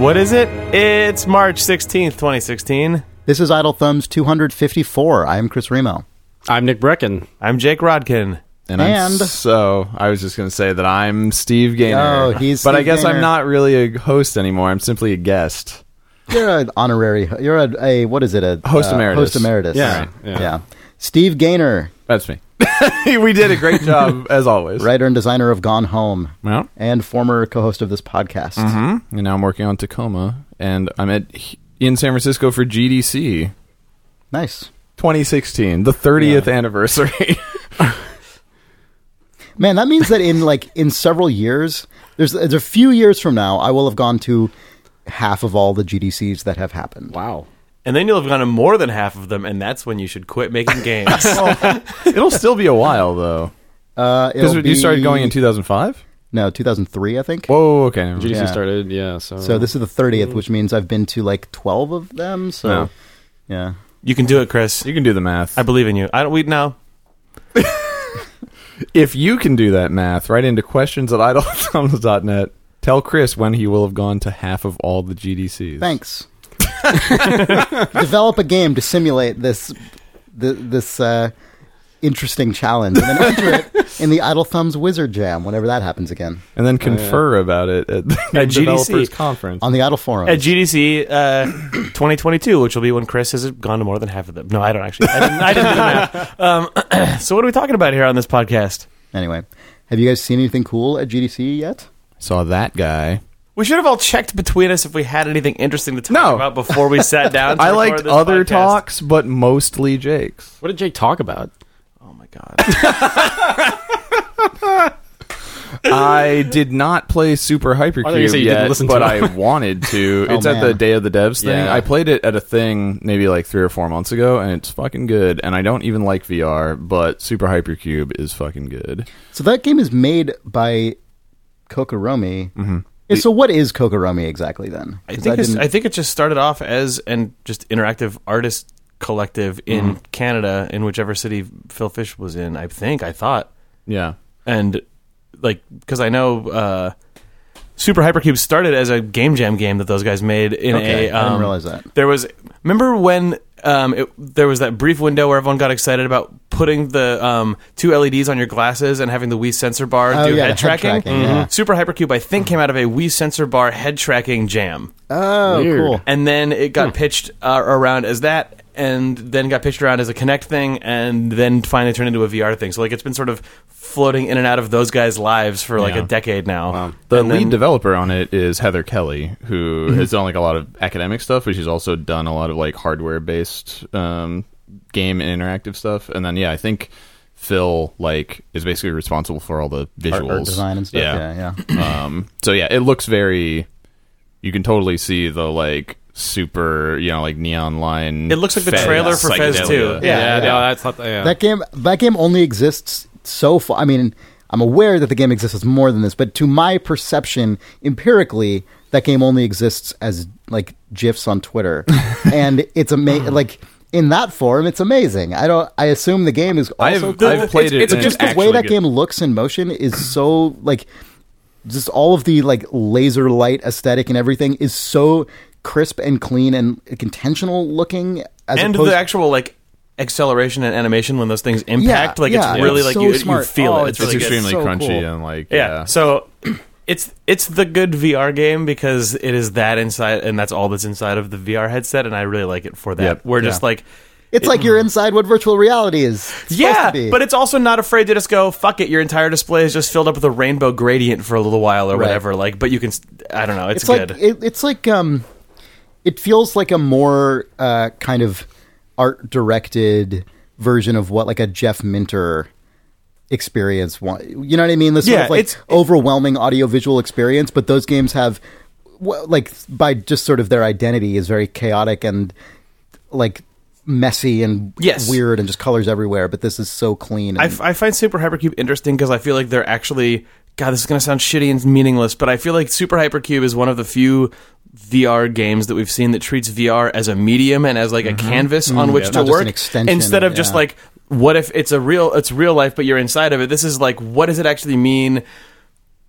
What is it? It's March 16th, 2016. This is Idle Thumbs 254. I am Chris Remo. I'm Nick Breckon. I'm Jake Rodkin. And, I'm And- so I was just going to say that I'm Steve Gaynor. Oh, he's But I Steve guess Gaynor. I'm not really a host anymore. I'm simply a guest. You're an honorary. You're a, a what is it? A Host uh, emeritus. Host emeritus. Yeah, yeah. yeah. Steve Gaynor, That's me. we did a great job as always. writer and designer of Gone Home, Well, and former co-host of this podcast. hmm and now I'm working on Tacoma, and I'm at in San Francisco for GDC Nice. 2016, the 30th anniversary. Man, that means that in like in several years, there's there's a few years from now, I will have gone to half of all the GDCs that have happened. Wow. And then you'll have gone to more than half of them, and that's when you should quit making games. It'll still be a while though, Uh, because it'll you started going in 2005. no 2003, I think. Whoa, okay. never. GDC Yeah. started, yeah. So, So this is the 30th, which means I've been to like 12 of them. So No. yeah. you can do it, Chris. You can do the math. I believe in you. I don't. We no. If you can do that math, write into questions at idlethumbs.net. Tell Chris when he will have gone to half of all the GDCs. Thanks. Develop a game to simulate this th- this uh, interesting challenge, and then enter it in the Idle Thumbs Wizard Jam whenever that happens again And then confer about it at the At Game Developers GDC. Conference. on the Idle Forum. At GDC uh, 2022, which will be when Chris has gone to more than half of them. No, I don't actually. I didn't, I didn't do the math. Um, so, what are we talking about here on this podcast? anyway, have you guys seen anything cool at GDC yet? Saw that guy. We should have all checked between us if we had anything interesting to talk No. about before we sat down. To I record liked this other podcast. talks, but mostly Jake's. what did Jake talk about? Oh my god! I did not play Super thought you Hypercube said you yet, didn't listen to but it. I wanted to. Oh, it's at man. the Day of the Devs thing. Yeah. I played it at a thing maybe like three or four months ago, and it's fucking good. And I don't even like VR, but Super Hypercube is fucking good. So that game is made by Kokoromi. Mm-hmm. So what is Kokoromi exactly then? I think it's, I think it just started off as an just interactive artist collective in Canada, in whichever city Phil Fish was in. I think I thought, Yeah. and like because I know uh, Super Hypercube started as a game jam game that those guys made in Okay, a. I didn't um, realize that. There was remember when um, it, there was that brief window where everyone got excited about putting the um, two LEDs on your glasses and having the Wii sensor bar Oh, do yeah, head the head tracking. tracking, yeah. Super Hypercube, I think, came out of a Wii sensor bar head tracking jam oh, Weird. cool. and then it got pitched uh, around as that and then got pitched around as a Kinect thing and then finally turned into a vr thing so like it's been sort of floating in and out of those guys lives for like Yeah. a decade now The And lead then- developer on it is Heather Kelly, who has done like a lot of academic stuff, but she's also done a lot of like hardware based um, game and interactive stuff. And then yeah, I think Phil like is basically responsible for all the Art, visuals, art design and stuff. Yeah, yeah. um, so yeah, it looks very. You can totally see the like super, you know, like neon line. It looks like the Fez trailer for Fez psychedelia. 2. Yeah, Yeah, no, that's not. Yeah. That game that game only exists so far. I mean, I'm aware that the game exists as more than this, but to my perception, empirically, that game only exists as like gifs on Twitter, and it's amazing. like in that form, it's amazing. I don't. I assume the game is I've, also. I've played it. it's just the way that good. game looks in motion is so like just all of the like laser light aesthetic and everything is so crisp and clean and intentional looking as and opposed the actual like acceleration and animation when those things impact Yeah, like yeah, it's really it's like so you, you smart. feel Oh, it it's, it's really It's good. extremely so crunchy cool. and like yeah. yeah. so it's it's the good VR game because it is that inside and that's all that's inside of the VR headset and I really like it for that. Yep. We're just like It's like you're inside what virtual reality is. It's supposed yeah, to be. but it's also not afraid to just go fuck it. Your entire display is just filled up with a rainbow gradient for a little while or Right. whatever. Like, but you can. s- I don't know. It's, it's good. like it, it's like um, it feels like a more uh, kind of art directed version of what like a Jeff Minter experience. wa- You know what I mean? This sort Yeah, of like it's- overwhelming audiovisual experience, but those games have like by just sort of their identity is very chaotic and like messy and Yes. weird and just colors everywhere. But this is so clean. I, And, f- I find Super Hypercube interesting because I feel like they're actually God, this is going to sound shitty and meaningless, but I feel like Super Hypercube is one of the few VR games that we've seen that treats VR as a medium and as like a canvas on which Mm-hmm. Yeah, to work instead of of- just like what if it's a real it's real life but you're inside of it. This is like what does it actually mean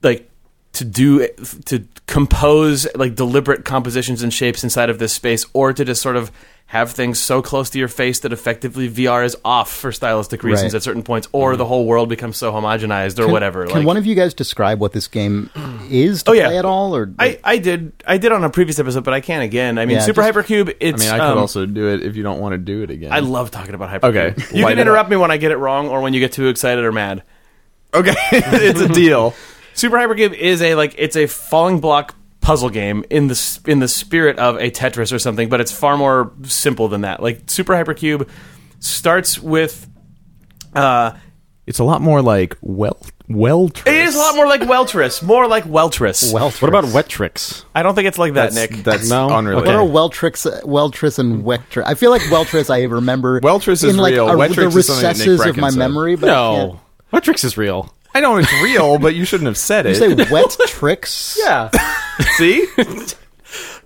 like to do to compose like deliberate compositions and shapes inside of this space or to just sort of have things so close to your face that effectively VR is off for stylistic reasons Right. at certain points or the whole world becomes so homogenized or Can- whatever Can like one of you guys describe what this game is to Oh, yeah. play at all? Or I, I did I did on a previous episode but I can again I mean Yeah, Super just- Hypercube I mean, I could um, also do it if you don't want to do it again. I love talking about Hypercube Okay. you can interrupt me when I get it wrong or when you get too excited or mad okay, it's a deal. Super Hypercube is a like it's a falling block puzzle game in the in the spirit of a Tetris or something, but it's far more simple than that. Like Super Hypercube starts with uh It's a lot more like well, well. it is a lot more like Welltris, more like Welltris. well, What about wet tricks? I don't think it's like that, That's, Nick. that's No? unrelated. What are Weltrix, Welltris, and Wectris? I feel like Welltris. I remember Welltris is in like real. a- Wetrix the is something Nick recesses of my said. memory. But No, wet tricks is real. I know it's real, but you shouldn't have said it. you say wet tricks. Yeah, See,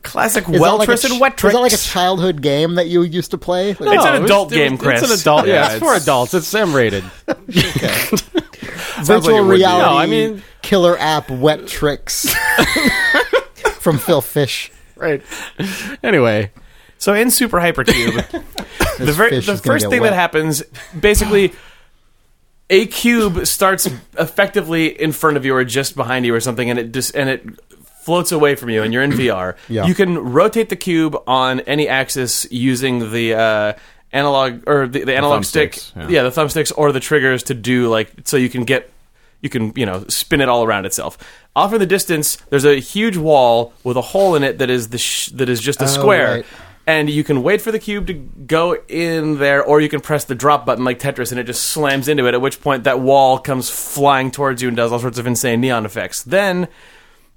classic Is that like a Welltris ch- and Wetrix. Is that like a childhood game that you used to play? Like, It's an No, adult it was- game, Chris. It's an adult. Yeah, Yeah, it's, for it's- adults. It's M rated. virtual like it would be. reality. No, I mean- killer app wet tricks from Phil Fish. right. Anyway, So in Super Hypercube, the, ver- fish the is gonna first get thing wet. that happens, basically, a cube starts effectively in front of you or just behind you or something, and it just and it floats away from you, and you're in VR. Yeah. You can rotate the cube on any axis using the. Uh, analog or the, the analog stick yeah. yeah. the thumbsticks or the triggers to do like so you can get you can you know spin it all around itself off in the distance there's a huge wall with a hole in it that is the sh- that is just a Oh, square right. And you can wait for the cube to go in there, or you can press the drop button like Tetris, and it just slams into it. At which point, that wall comes flying towards you and does all sorts of insane neon effects. Then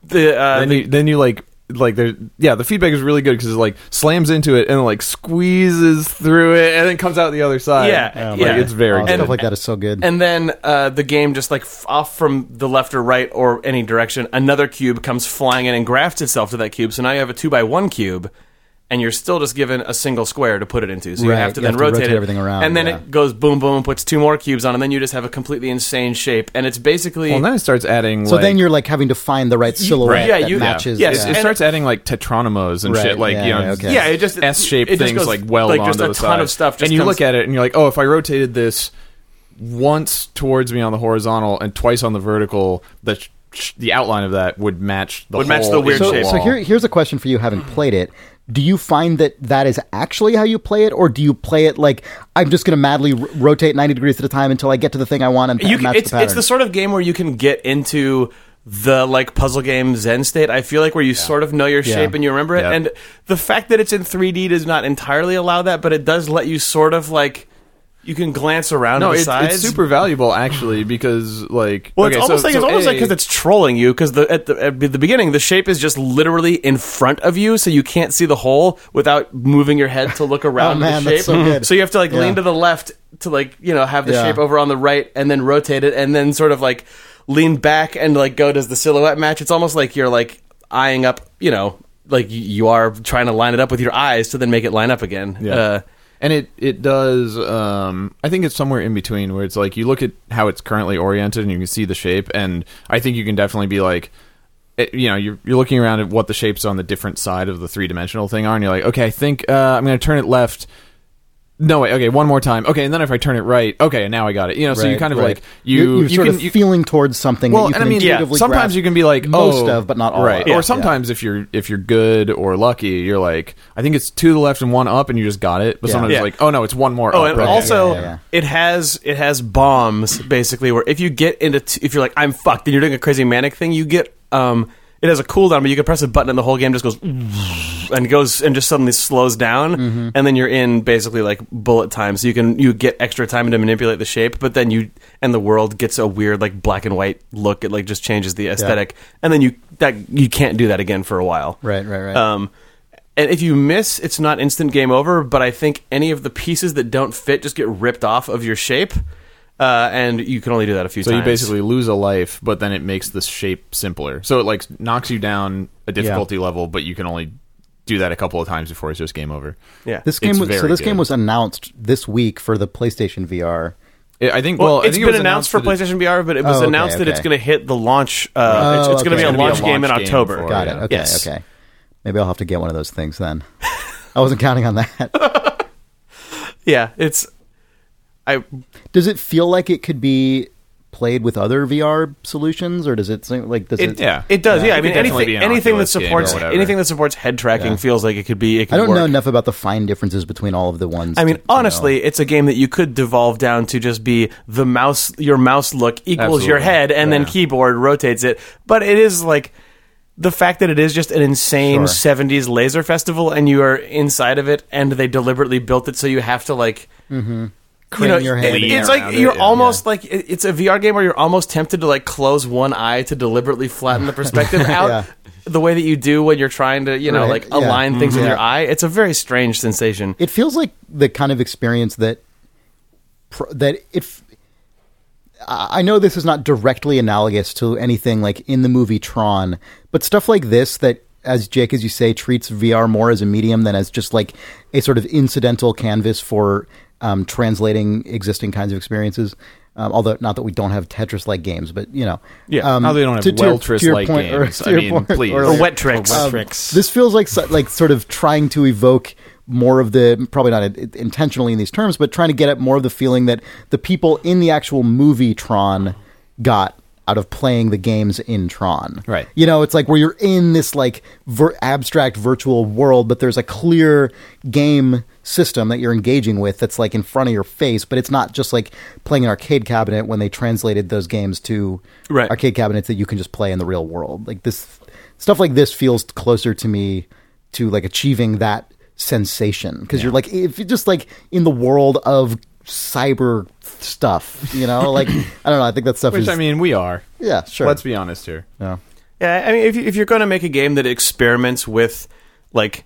the uh, then the- you then you like like there yeah the feedback is really good because it like slams into it and like squeezes through it and then comes out the other side Yeah, like, yeah. it's very Oh, good stuff like that is so good. and then uh, the game just like f- off from the left or right or any direction, another cube comes flying in and grafts itself to that cube. So now you have a two by one cube. And you're still just given a single square to put it into, so you Right, have to you then have to rotate, rotate it, everything around, and then yeah. it goes boom, boom, puts two more cubes on, and then you just have a completely insane shape. And it's basically well and then it starts adding so like, then you're like having to find the right silhouette yeah, that you- matches. yes, it, yeah. it and- starts adding like tetronymos and Right, shit like yeah, you know yeah, okay. Yeah, it just S-shaped it just things goes, like weld like onto just a the ton side. of stuff. Just and you comes- look at it and you're like, oh, if I rotated this once towards me on the horizontal and twice on the vertical, the sh- sh- the outline of that would match the Would match whole the weird so, shape. so here, here's a question for you having played it do you find that that is actually how you play it or do you play it like i'm just going to madly r- rotate 90 degrees at a time until i get to the thing i want and you and can, match it's the it's the sort of game where you can get into the like puzzle game zen state i feel like where you sort of know your Yeah. shape and you remember it Yeah. and the fact that it's in 3d does not entirely allow that but it does let you sort of like you can glance around no, the it's, sides it's super valuable actually because like well, okay, it's almost so- like it's so almost like because it's trolling you. Because the at the at the beginning, the shape is just literally in front of you, so you can't see the hole without moving your head to look around Oh, man, the shape. that's so good. So you have to like Yeah. lean to the left to like you know have the Yeah. shape over on the right, and then rotate it, and then sort of like lean back and like go. Does the silhouette match? It's almost like you're like eyeing up, you know, like you- you are trying to line it up with your eyes to then make it line up again. Yeah. Uh, and it it does um i think it's somewhere in between where it's like you look at how it's currently oriented and you can see the shape and i think you can definitely be like it, you know you're, you're looking around at what the shapes on the different side of the three-dimensional thing are and you're like okay i think uh, i'm going to turn it left no wait okay one more time okay and then if i turn it right okay now i got it you know so you Right, kind of right. like you you're, you're you sort can of you, feeling towards something well, that you and can I mean, yeah, intuitively sometimes grasp you can be like, most oh, of, but not all right? of. Or Yeah. sometimes if you're if you're good or lucky, you're like, I think it's two to the left and one up, and you just got it. But Yeah. sometimes Yeah. it's like, oh no, it's one more. Oh, up. and right, also yeah, yeah, yeah. it has it has bombs basically where if you get into t- if you're like I'm fucked and you're doing a crazy manic thing, you get um it has a cooldown, but you can press a button and the whole game just goes and goes and just suddenly slows down, Mm-hmm. and then you're in basically like bullet time, so you can you get extra time to manipulate the shape, but then you and the world gets a weird like black and white look. It like just changes the aesthetic, and then you that you can't do that again for a while. right right right Um, and if you miss, it's not instant game over, but I think any of the pieces that don't fit just get ripped off of your shape. Uh, and you can only do that a few times. So times. you basically lose a life, but then it makes the shape simpler. So it like knocks you down a difficulty level, but you can only do that a couple of times before it's just game over. yeah. This game It's was so very this good. game was announced this week for the PlayStation VR. I I think. well, Well, I it's think it been was announced for that it- PlayStation VR, but it was Oh, okay, announced that it's okay. going to hit the launch. Uh, Oh, it's it's going to be a It's gonna launch be a game in launch game October. for Got yeah. it. Okay, Yes. okay. Maybe I'll have to get one of those things then. I wasn't counting on that. Yeah, it's. I Does it feel like it could be played with other VR solutions, or does it seem like does it? It, Yeah. it does. Yeah. Yeah, I mean could definitely be anything an anything that Oculus game or supports anything that supports head tracking Yeah. feels like it could be. It could I don't work. know enough about the fine differences between all of the ones. I mean, to- to honestly, it's a game that you could devolve down to just be the mouse. Your mouse look equals your head, and then keyboard rotates it. But it is like the fact that it is just an insane Sure. '70s laser festival, and you are inside of it, and they deliberately built it so you have to like. Crane you know, your head it- it's like you're yeah. almost like it's a VR game where you're almost tempted to like close one eye to deliberately flatten the perspective out Yeah. the way that you do when you're trying to you know Right, like yeah. align things with Mhm. your eye. It's a very strange sensation. it feels like the kind of experience that that if I know this is not directly analogous to anything like in the movie Tron, but stuff like this that, as Jake, as you say, treats VR more as a medium than as just like a sort of incidental canvas for um, translating existing kinds of experiences. Um, although not that we don't have Tetris-like games, but you know, Yeah. um, they don't have to- to your- to your Welltris-like or games. to I mean, point please. earlier. Or wet tricks. Wet Um. This feels like like sort of trying to evoke more of the probably not in- intentionally in these terms, but trying to get at more of the feeling that the people in the actual movie Tron got out of playing the games in Tron. Right. You know, it's like where you're in this like ver- abstract virtual world, but there's a clear game system that you're engaging with that's like in front of your face, but it's not just like playing an arcade cabinet when they translated those games to Right. arcade cabinets that you can just play in the real world. Like this stuff like this feels closer to me to like achieving that sensation because you're like if you're just like in the world of cyber stuff, you know, like I don't know. I think that stuff Which is I mean, we are. yeah, sure. Let's be honest here. yeah. Yeah, I mean, if if you're going to make a game that experiments with like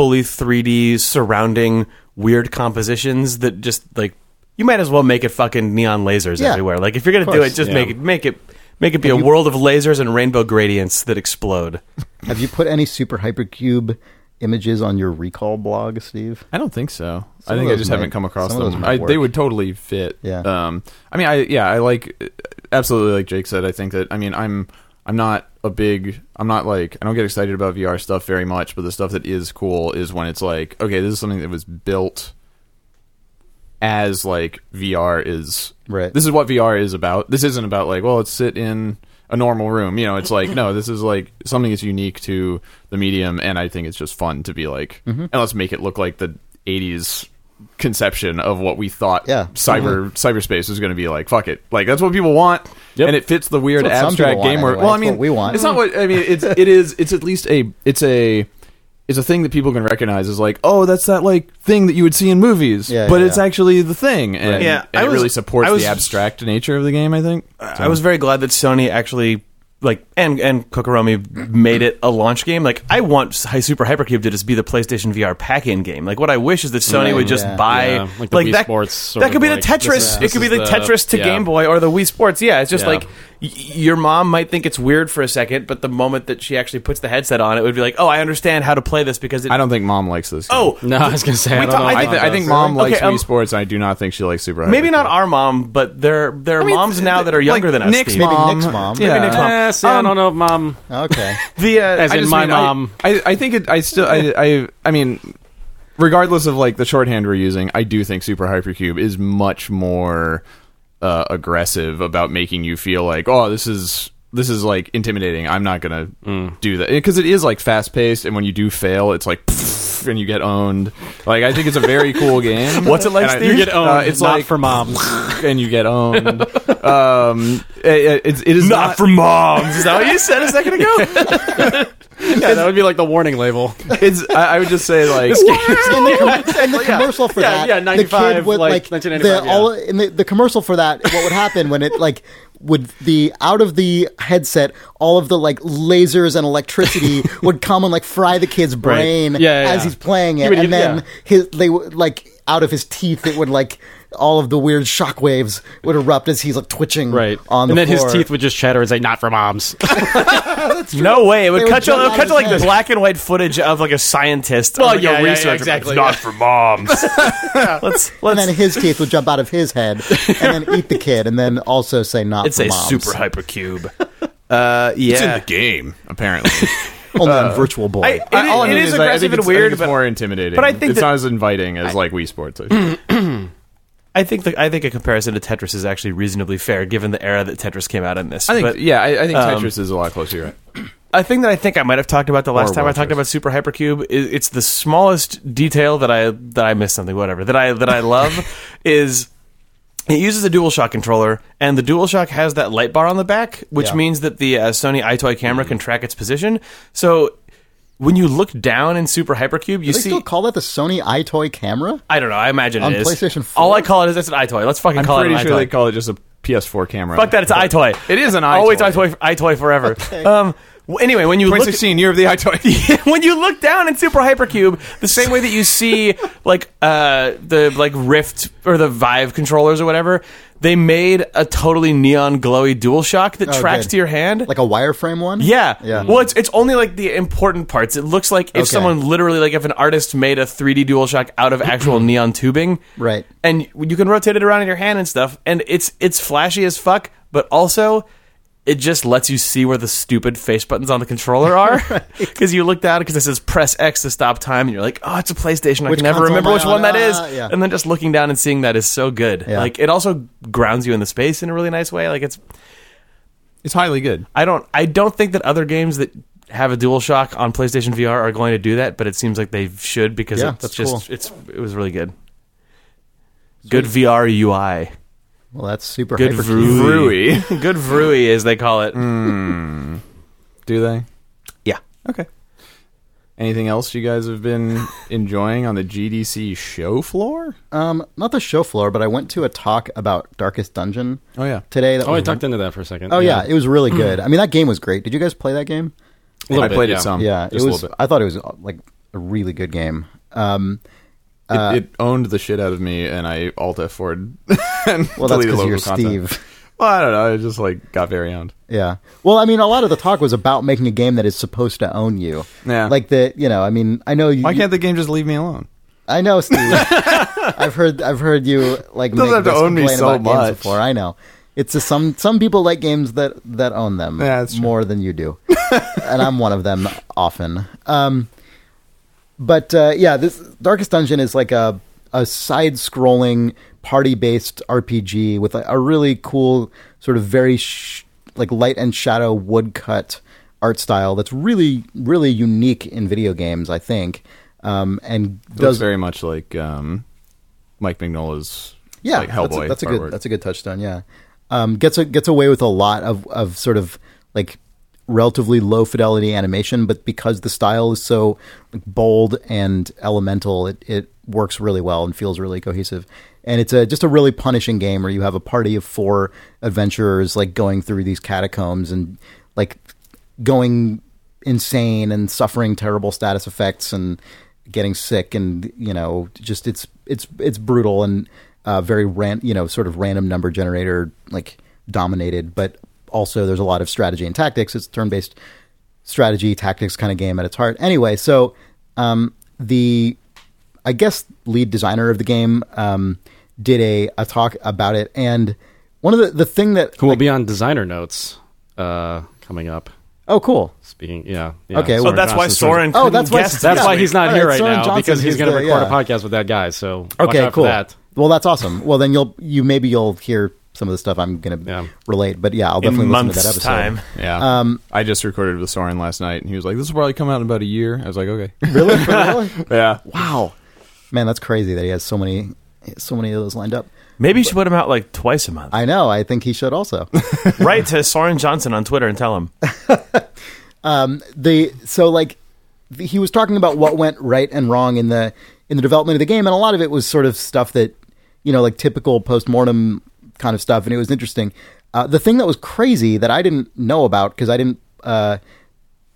fully 3D surrounding weird compositions that just like you might as well make it fucking neon lasers Yeah. everywhere. Like if you're going to Of do course, it, just yeah. make it make it make it be a you- world of lasers and rainbow gradients that explode. Have you put any super hypercube images on your recall blog, Steve? I don't think so. Some I of think I those just might- haven't come across some of those them. might I, they work. would totally fit. Yeah. Um. I mean, I yeah, I like absolutely like Jake said. I think that I mean, I'm I'm not a big. I'm not like I don't get excited about VR stuff very much, but the stuff that is cool is when it's like, okay, this is something that was built as like VR is. Right. This is what VR is about. This isn't about like, well, let's sit in a normal room. You know, it's like no, this is like something that's unique to the medium, and I think it's just fun to be like, Mm-hmm. and let's make it look like the '80s conception of what we thought Yeah. Mm-hmm. cyber cyberspace was going to be like. Fuck it, like that's what people want, Yep. and it fits the weird That's what some abstract want game. Where, anyway. well, I mean, what we want. It's not what I mean. It's it is. It's at least a. It's a. It's a thing that people can recognize as like, oh, that's that like thing that you would see in movies, Yeah, but yeah, it's yeah. actually the thing, and, Right. Yeah, and I it was- really supports I was- the abstract nature of the game. I think. I was very glad that Sony actually like and and Kokoromi made it a launch game. Like I want Hy- Super Hypercube to just be the PlayStation VR pack-in game. Like what I wish is that Sony Right, would just yeah. buy Yeah, like the Wii that. Sports sort that could of be the Tetris. is- it could be the, the- Tetris to yeah. Game Boy or the Wii Sports. Yeah, it's just Yeah. like y- your mom might think it's weird for a second, but the moment that she actually puts the headset on, it would be like, oh, I understand how to play this because it. I don't think mom likes this. game. Oh No, I was gonna say. I don't talk- know. I if I, think- th- Mom I think mom likes Okay, um, Wii Sports. And I do not think she likes Super. Maybe not our mom, but there there are I mean, moms now that are younger like than us. Nick's Steve. Maybe mom. Nick's mom. Yeah. Nick's mom. Eh, see, I Um, don't know if mom. Okay. The uh, As I in just my mean, I- mom. I, I think it. I still. I, I. I mean, regardless of like the shorthand we're using, I do think Super Hypercube is much more uh, aggressive about making you feel like, oh, this is this is like intimidating. I'm not gonna Mm. do that because it is like fast paced, and when you do fail, it's like. And you get owned. Like I think it's a very cool game. What's it like, And I- You get owned. Uh, it's not like for moms. and you get owned. um, it, it's it is not, not, for moms. Is that what you said a second ago? yeah, that would be like the warning label. It's I, I would just say like in the, com- in the commercial for Yeah, that, yeah, the 95, like, like, 1995, the, yeah. all in the, the commercial for that. What would happen when it like would the out of the headset, all of the like lasers and electricity would come and like fry the kid's brain Yeah, yeah, as yeah. he's playing it, would and then his they would like out of his teeth it would like all of the weird shockwaves would erupt as he's like twitching Right. on the and then floor. his teeth would just chatter and say, "Not for moms." No way! It would They would cut to, jump it would out cut of to like his the head. black and white footage of like a scientist. Well, or, like, yeah, a yeah, yeah, researcher. exactly, It's not yeah. for moms. let's and let's then his teeth would jump out of his head and then eat the kid, and then also say not it's for a moms. super hypercube. Uh, yeah, It's in the game apparently. only on Virtual Boy. I- it, I- all I it mean is I- I aggressive think and it's- I think weird, it's but more intimidating. but I think it's that- not as inviting as like Wii Sports. I think. I think the, I think a comparison to Tetris is actually reasonably fair given the era that Tetris came out in this. I think, but yeah, I, I think um, Tetris is a lot closer. Right. a thing that I think I might have talked about the last Or time I talked about Super Hypercube is it's the smallest detail that I that I missed something whatever that I that I love is it uses a DualShock controller and the DualShock has that light bar on the back which Yeah. means that the uh, Sony EyeToy camera can track its position so when you look down in Super Hypercube you Do they see still call that the Sony EyeToy camera? I don't know I imagine On it is PlayStation 4? all I call it is it's an EyeToy let's fucking I'm call pretty it an sure EyeToy they call it just a PS4 camera. fuck that it's an EyeToy It is an always EyeToy. EyeToy EyeToy forever um w- anyway when you look 2016 year of the EyeToy. when you look down in Super Hypercube, the same way that you see like uh, the like Rift or the Vive controllers or whatever, they made a totally neon glowy DualShock that Oh, tracks good. to your hand. Like a wireframe one? yeah. Yeah. Well, it's it's only like the important parts. It looks like if Okay. someone literally like if an artist made a 3D DualShock out of actual neon tubing. Right. And you can rotate it around in your hand and stuff and it's it's flashy as fuck, but also it just lets you see where the stupid face buttons on the controller are because you look down because it says press X to stop time and you're like, oh, it's a PlayStation. I can never remember which one that is. Ah, yeah. And then just looking down and seeing that is so good. Yeah. Like it also grounds you in the space in a really nice way. Like it's it's highly good. I don't I don't think that other games that have a DualShock on PlayStation VR are going to do that, but it seems like they should because Yeah, it's that's just cool. it's it was really good. Good VR UI. Well, that's super Good hypercube. Vrui. Good Vrui, as they call it. Do they? Yeah. Okay. Anything else you guys have been enjoying on the GDC show floor? Um, not the show floor, but I went to a talk about Darkest Dungeon Oh yeah. today. That oh, I was tucked into that for a second. Oh yeah. it was really good. I mean, that game was great. Did you guys play that game? A little I bit, played yeah. it some. yeah, just it a was. little bit. I thought it was uh, like a really good game. Um, it, it owned the shit out of me, and I alt F forward and well, that's because you're content. Steve. Well, I don't know. I just like got very owned. Yeah. Well, I mean, a lot of the talk was about making a game that is supposed to own you. Yeah. Like the, you know, I mean, I know you. Why can't the game just leave me alone? I know, Steve. I've heard. I've heard you like Doesn't make have to this own me so about games much. before. I know. It's just some some people like games that that own them Yeah, more than you do, and I'm one of them often. Um, but uh, yeah, this Darkest Dungeon is like a a side scrolling party based RPG with a, a really cool sort of very sh- like light and shadow woodcut art style that's really really unique in video games. I think. Um, and It does very much like um, Mike Mignola's yeah, like Hellboy. That's a, that's a good. That's a good touchdown. Yeah, um, gets a, gets away with a lot of of sort of like relatively low fidelity animation, but because the style is so bold and elemental, it it works really well and feels really cohesive. And it's a just a really punishing game where you have a party of four adventurers like going through these catacombs and like going insane and suffering terrible status effects and getting sick and you know just it's it's it's brutal and uh, very ran you know sort of random number generator like dominated but also there's a lot of strategy and tactics it's turn based strategy tactics kind of game at its heart anyway so um, the I guess lead designer of the game um, did a, a talk about it and one of the the thing that Who will be on designer notes uh, coming up? oh cool Speaking, yeah. yeah. Okay, So well, that's why Johnson Soren. Oh, couldn't that's why- That's Yeah. why he's not All here right, right Soren now Johnson, because he's he's going to record yeah. a podcast with that guy. So watch Okay, out cool. for that. Well, that's awesome. Well, then you'll you maybe you'll hear some of the stuff I'm going to Yeah. relate. But yeah, I'll in definitely listen to that episode. time. Yeah. Um, I just recorded with Soren last night, and he was like, "This will probably come out in about a year." I was like, "Okay." Really? really? yeah. Wow, man, that's crazy that he has so many so many of those lined up. Maybe you should put him out like twice a month. I know. I think he should also. Write to Soren Johnson on Twitter and tell him. the so like the- he was talking about what went right and wrong in the in the development of the game, and a lot of it was sort of stuff that you know, like typical post mortem kind of stuff, and it was interesting. Uh, the thing that was crazy that I didn't know about because I didn't uh,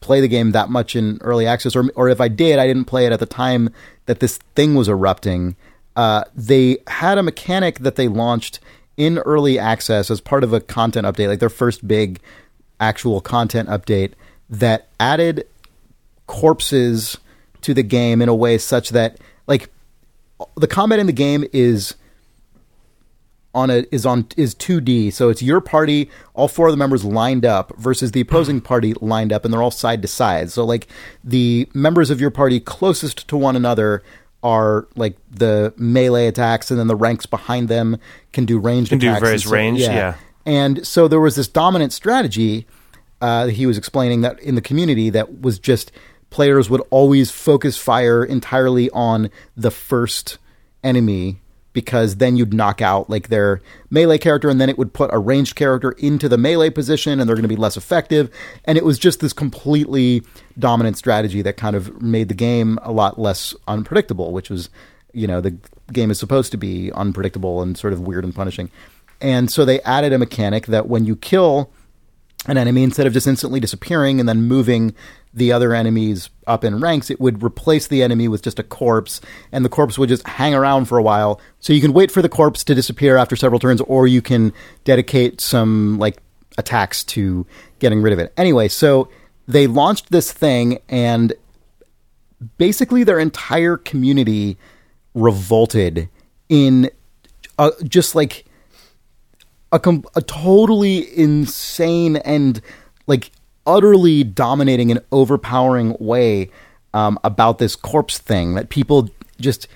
play the game that much in early access, or or if I did, I didn't play it at the time that this thing was erupting. uh, they had a mechanic that they launched in early access as part of a content update, like their first big actual content update that added corpses to the game in a way such that like the combat in the game is on a is on is 2D. So it's your party, all four of the members lined up versus the opposing party lined up and they're all side to side. So like the members of your party closest to one another are like the melee attacks and then the ranks behind them can do ranged Can do attacks. various and so- range, yeah. And so there was this dominant strategy uh, he was explaining that in the community that was just players would always focus fire entirely on the first enemy because then you'd knock out like their melee character and then it would put a ranged character into the melee position and they're going to be less effective. And it was just this completely dominant strategy that kind of made the game a lot less unpredictable which was you know the game is supposed to be unpredictable and sort of weird and punishing. And so they added a mechanic that when you kill an enemy instead of just instantly disappearing and then moving the other enemies up in ranks it would replace the enemy with just a corpse and the corpse would just hang around for a while. So you can wait for the corpse to disappear after several turns or you can dedicate some like attacks to getting rid of it. Anyway so they launched this thing and basically their entire community revolted in uh, just like a, com- a totally insane and like utterly dominating and overpowering way um, about this corpse thing that people just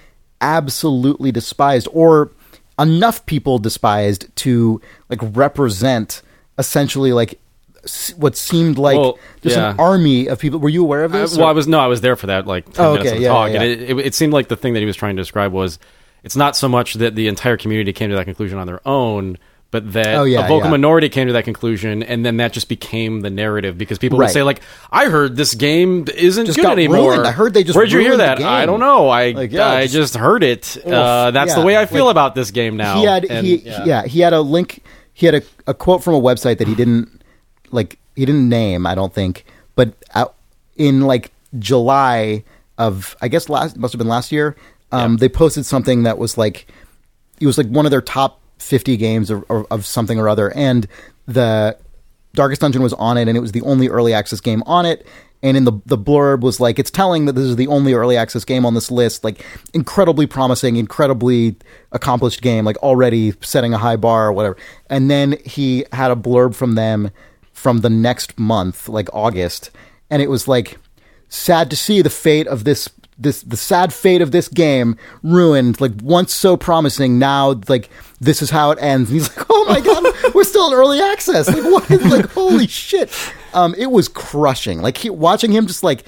absolutely despised or enough people despised to like represent essentially like what seemed like Well, just yeah. an army of people. Were you aware of I, this well, or- I was no, I was there for that like ten Oh, minutes okay, of the yeah, talk, yeah, and it, it, it seemed like the thing that he was trying to describe was it's not so much that the entire community came to that conclusion on their own, but that Oh, yeah, a vocal yeah. minority came to that conclusion, and then that just became the narrative because people Right. would say like, "I heard this game isn't Just good anymore." ruined. I heard they just Where'd you hear that? I don't know. I Like, yeah, I just- just, heard it. Uh, that's the way I feel Like, about this game now. he had And, he yeah. he had a link he had a, a quote from a website that he didn't like he didn't name i don't think but in like july of i guess last must have been last year um, they posted something that was like it was like one of their top 50 games or, or, of something or other and the darkest dungeon was on it and it was the only early access game on it and in the the blurb was like it's telling that this is the only early access game on this list like incredibly promising incredibly accomplished game like already setting a high bar or whatever. And then he had a blurb from them from the next month like august and it was like sad to see the fate of this this the sad fate of this game ruined like once so promising now like this is how it ends. And he's like oh my god we're still in early access. Like what is like holy shit. Um it was crushing. Like he, watching him just like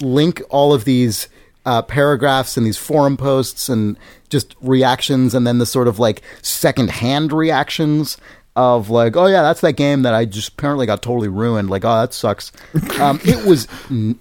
link all of these uh, paragraphs and these forum posts and just reactions and then the sort of like second hand reactions of like, oh yeah, that's that game that I just apparently got totally ruined. Like, oh, that sucks. Um, it was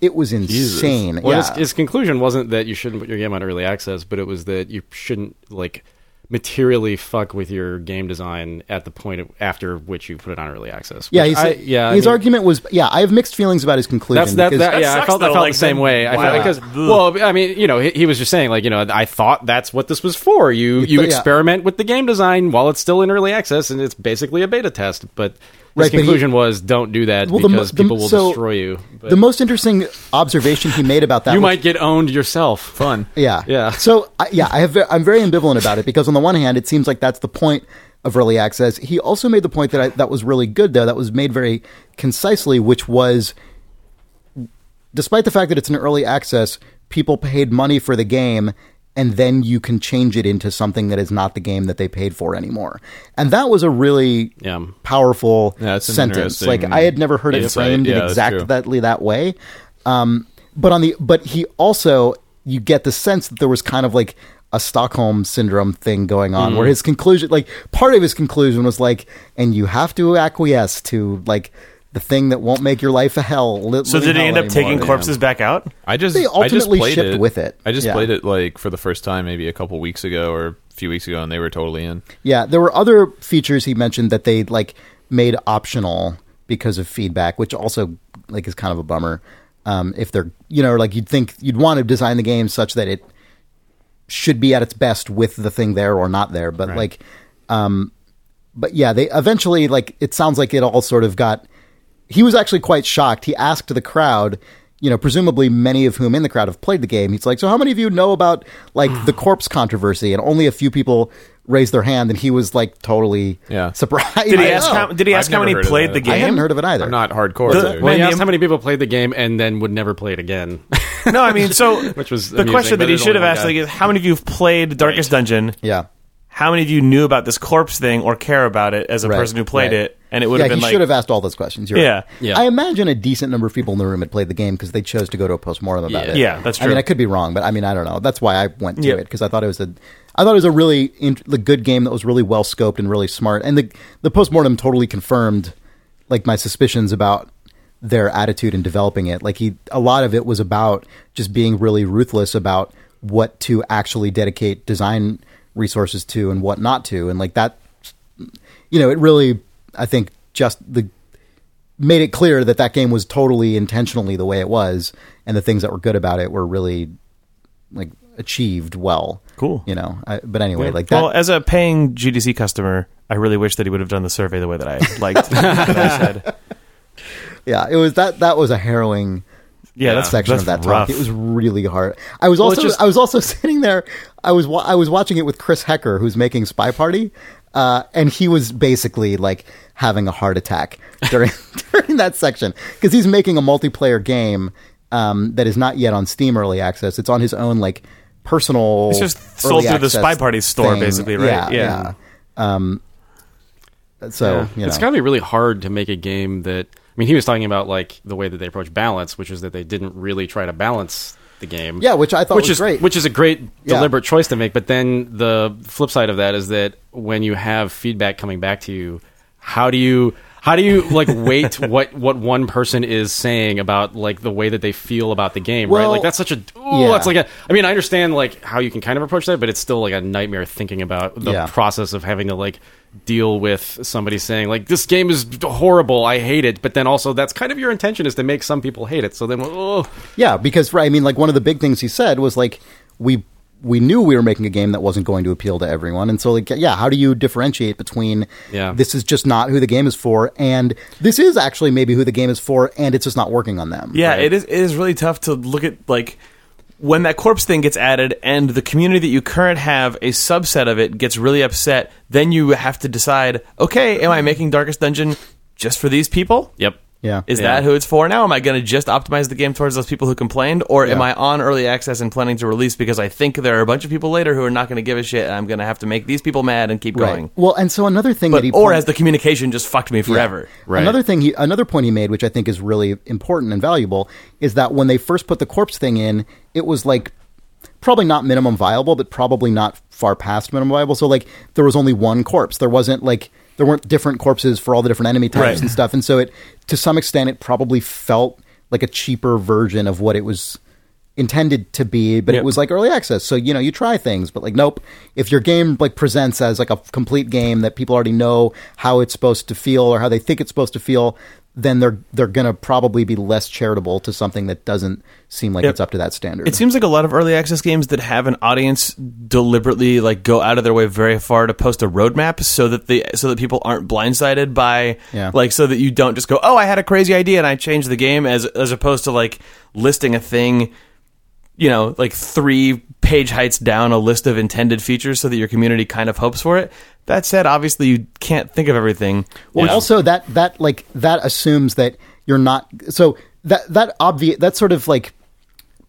it was insane. Well, yeah. his, his conclusion wasn't that you shouldn't put your game on early access, but it was that you shouldn't like materially fuck with your game design at the point of, after which you put it on early access. yeah, he's, I- yeah. I his mean, argument was, yeah, I have mixed feelings about his conclusion. That's that, because- that, yeah. I sucks, felt I felt like, the same then- way. I felt because well, I mean, you know, he, he was just saying like, you know, I thought that's what this was for. You you, thought- yeah. experiment with the game design while it's still in early access, and it's basically a beta test. But his Right, he- conclusion was, don't do that Well, the because the- people will so destroy you. But the most interesting observation he made about that you was- might get owned yourself. Fun. Yeah, Yeah. So I, yeah, I have I'm very ambivalent about it because on the one hand, it seems like that's the point of early access. He also made the point that I, that was really good, though. That was made very concisely, which was, despite the fact that it's an early access, people paid money for the game. And then you can change it into something that is not the game that they paid for anymore, and that was a really Yeah. powerful Yeah, sentence. Like I had never heard it framed Yeah, in exactly that way. Um, but on the but he also you get the sense that there was kind of like a Stockholm syndrome thing going on, Mm-hmm. where his conclusion, like part of his conclusion, was like, and you have to acquiesce to like the thing that won't make your life a hell. li- So did he hell end up taking anymore. corpses back out? I just They I just ultimately played shipped it. with it. I just Yeah. played it like for the first time maybe a couple weeks ago or a few weeks ago, and they were totally in. Yeah, there were other features he mentioned that they like made optional because of feedback, which also like is kind of a bummer. Um, if they're you know like you'd think you'd want to design the game such that it should be at its best with the thing there or not there. But like, um, but yeah, they eventually like it sounds like it all sort of got. He was actually quite shocked. He asked the crowd, you know, presumably many of whom in the crowd have played the game. He's like, "So how many of you know about like the corpse controversy?" And only a few people raised their hand, and he was like totally Yeah. surprised. Did he I ask? know. How, did he I've ask how many played the game? I hadn't heard of it either. I'm not hardcore. The- Well, Man, he asked how many people played the game and then would never play it again. No, I mean, so Which was the amusing, question that he should have asked guy. like, is how many of you have played Darkest Dungeon? Yeah. How many of you knew about this corpse thing or care about it as a Right, person who played right. it? And it would yeah, have been he like, should have asked all those questions. You're Yeah. right. Yeah. I imagine a decent number of people in the room had played the game because they chose to go to a postmortem about Yeah. it. Yeah, that's true. I mean. I could be wrong, but I mean, I don't know. That's why I went to Yeah. it because I thought it was a, I thought it was a really in, the good game that was really well scoped and really smart. And the the postmortem totally confirmed like my suspicions about their attitude in developing it. Like he, a lot of it was about just being really ruthless about what to actually dedicate design resources to and what not to, and like that you know, it really, I think, just the made it clear that that game was totally intentionally the way it was, and the things that were good about it were really like achieved well. Cool. you know. I, but anyway, like that. well, as a paying GDC customer, I really wish that he would have done the survey the way that I liked. that I said. yeah, it was that. That was a harrowing. Yeah, that's section that's of that rough. talk. It was really hard. I was also it's just- I was also sitting there. I was wa- I was watching it with Chris Hecker, who's making Spy Party, uh, and he was basically like having a heart attack during during that section because he's making a multiplayer game um, that is not yet on Steam Early Access. It's on his own like personal. It's just sold early through the Spy Party store, thing. basically, right? Yeah, Yeah. yeah. Um, so Yeah. you know, It's got to be really hard to make a game that. I mean, he was talking about like the way that they approach balance, which is that they didn't really try to balance the game. Yeah, which I thought which was is great. Which is a great Yeah. deliberate choice to make. But then the flip side of that is that when you have feedback coming back to you, how do you how do you like weight what what one person is saying about like the way that they feel about the game? right, like that's such a ooh, yeah. that's like a. I mean, I understand like how you can kind of approach that, but it's still like a nightmare thinking about the Yeah. process of having to like deal with somebody saying like this game is horrible i hate it but then also that's kind of your intention is to make some people hate it so then oh Yeah, because right, I mean, like one of the big things he said was like we we knew we were making a game that wasn't going to appeal to everyone, and so like yeah, how do you differentiate between Yeah. this is just not who the game is for, and this is actually maybe who the game is for, and it's just not working on them. Yeah, Right. it is. It is really tough to look at like when that corpse thing gets added, and the community that you current have a subset of it gets really upset. Then you have to decide: okay, am I making Darkest Dungeon just for these people? yep yeah, Is Yeah. that who it's for now? Am I going to just optimize the game towards those people who complained, or am I on early access and planning to release because I think there are a bunch of people later who are not going to give a shit, and I'm going to have to make these people mad and keep right. going? Well, and so another thing But that he or point- has the communication just fucked me forever? Right. Another thing, he, another point he made, which I think is really important and valuable, is that when they first put the corpse thing in, it was like probably not minimum viable, but probably not far past minimum viable. So like there was only one corpse. There wasn't like there weren't different corpses for all the different enemy types Right. and stuff. And so it to some extent it probably felt like a cheaper version of what it was intended to be, but Yep. it was like early access. So, you know, you try things, but like nope. If your game like presents as like a complete game that people already know how it's supposed to feel or how they think it's supposed to feel, then they're they're going to probably be less charitable to something that doesn't seem like Yep. it's up to that standard. It seems like a lot of early access games that have an audience deliberately like go out of their way very far to post a roadmap so that the so that people aren't blindsided by Yeah. like so that you don't just go oh I had a crazy idea and I changed the game as as opposed to like listing a thing you know like three page heights down a list of intended features so that your community kind of hopes for it. That said, obviously you can't think of everything. Well, Yeah. also that that like that assumes that you're not so that that obvious that sort of like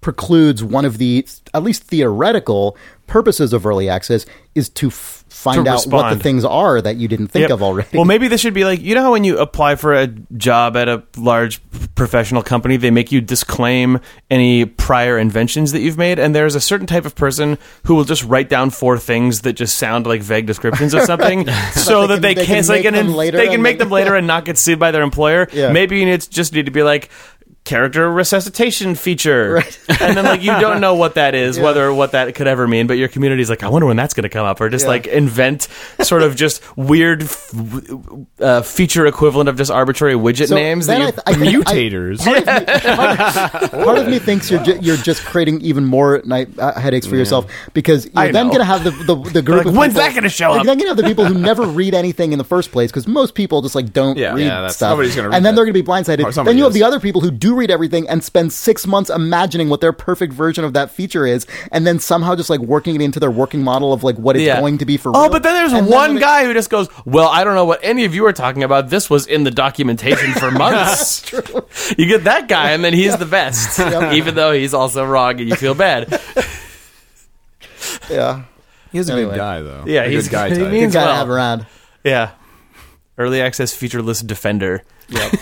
precludes one of the at least theoretical purposes of early access is to f- find out what the things are that you didn't think Yep. of already. Well, maybe this should be like you know how when you apply for a job at a large professional company, they make you disclaim any prior inventions that you've made, and there's a certain type of person who will just write down four things that just sound like vague descriptions of something, so But that they they, can- they can't. can so they make can, them in- later they can make them later and not get sued by their employer. Yeah. Maybe you need, just need to be like. Character resuscitation feature, and then like you don't know what that is, whether what that could ever mean. But your community's like, I wonder when that's going to come up, or just Yeah. like invent sort of just weird f- uh, feature equivalent of just arbitrary widget So names. then That I, you, th- I think- I- Mutators. part, of, part of me thinks you're ju- you're just creating even more night uh, headaches for yourself because you're I then going to have the the, the group. Like, of when's people- that gonna show like, up? Then you're going to have the people who never read anything in the first place because most people just like don't Yeah. read Yeah, stuff. nobody's gonna read and then that. they're going to be blindsided. Or then somebody you have the other people who do read everything and spend six months imagining what their perfect version of that feature is, and then somehow just like working it into their working model of like what it's Yeah. going to be for. Oh, real. but then there's And one when it- guy who just goes, "Well, I don't know what any of you are talking about. This was in the documentation for months." You get that guy, and then he's the best, even though he's also wrong, and you feel bad. Yeah, He's a Anyway. good guy, though. Yeah, a he's good guy. he means- good guy well. to have around. Yeah, early access featureless defender. Yep,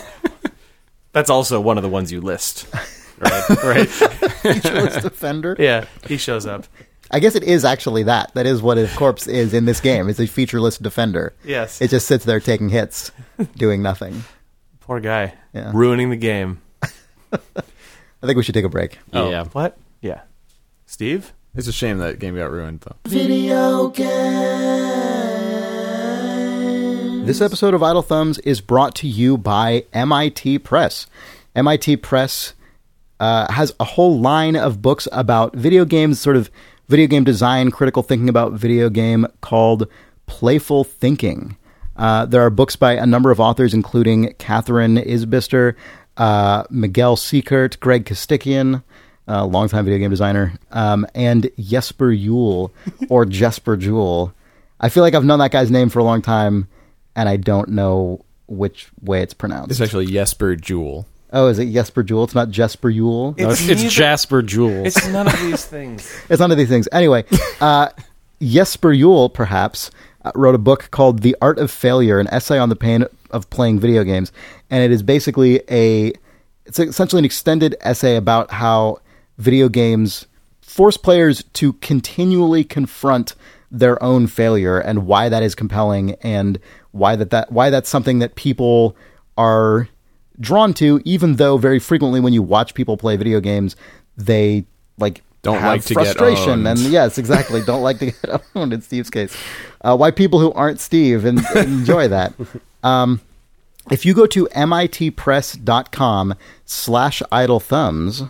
that's also one of the ones you list. Right, right. Featureless defender. Yeah, he shows up. I guess it is actually that. That is what a corpse is in this game. It's a featureless defender. Yes, It just sits there taking hits, doing nothing. poor guy, Yeah. ruining the game. I think we should take a break. Oh, Yeah. what? Yeah, Steve. It's a shame that game got ruined, though. This episode of Idle Thumbs is brought to you by MIT Press. MIT Press uh, has a whole line of books about video games, sort of video game design, critical thinking about video game called Playful Thinking. Uh, there are books by a number of authors, including Katherine Isbister, uh, Miguel Sicart, Greg Costikyan, uh, longtime video game designer, um, and Jesper Yule, or Jesper Jewel. I feel like I've known that guy's name for a long time, and I don't know which way it's pronounced. It's actually Jesper Jewel. oh, is it Jesper Jewel? It's not Jesper Yule. No, it's, It's it's Jasper Jewel. It's none of these things. It's none of these things. Anyway, uh, Jesper Yule, perhaps, uh, wrote a book called The Art of Failure, an essay on the pain of playing video games. And it is basically a, it's essentially an extended essay about how video games force players to continually confront their own failure and why that is compelling and why that, that why that's something that people are drawn to even though very frequently when you watch people play video games they like Don't have like to get frustration and yes exactly. Don't like to get owned in steve's case. Uh, why people who aren't steve and enjoy that. Um, if you go to mitpress.com slash idle thumbs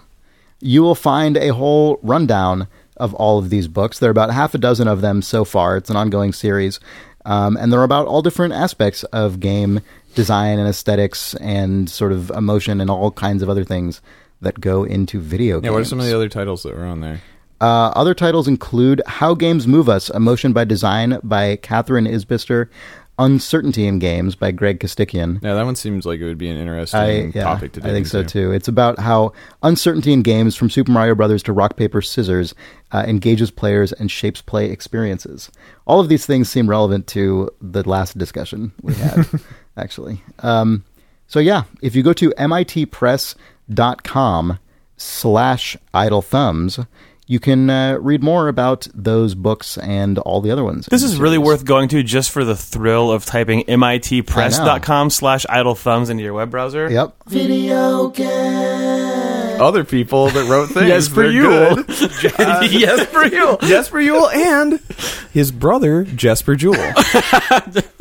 you will find a whole rundown of all of these books. There are about half a dozen of them so far. It's an ongoing series um, and they're about all different aspects of game design and aesthetics and sort of emotion and all kinds of other things that go into video games Yeah, what are some of the other titles that were on there? uh, other titles include How Games Move Us, Emotion by Design by Katherine Isbister, Uncertainty in Games by Greg Costikyan. Yeah, that one seems like it would be an interesting I, yeah, topic to I think so too. It's about how uncertainty in games, from Super Mario Brothers to Rock Paper Scissors, uh, engages players and shapes play experiences. All of these things seem relevant to the last discussion we had, actually. Um, so yeah, if you go to mitpress.com slash idle thumbs, you can uh, read more about those books and all the other ones. This is really worth going to just for the thrill of typing mitpress.com slash idle thumbs into your web browser. Yep. Video game. Other people that wrote things. Yes, for they're you. good. yes, for you. Jesper Yule and his brother Jesper Jewel. I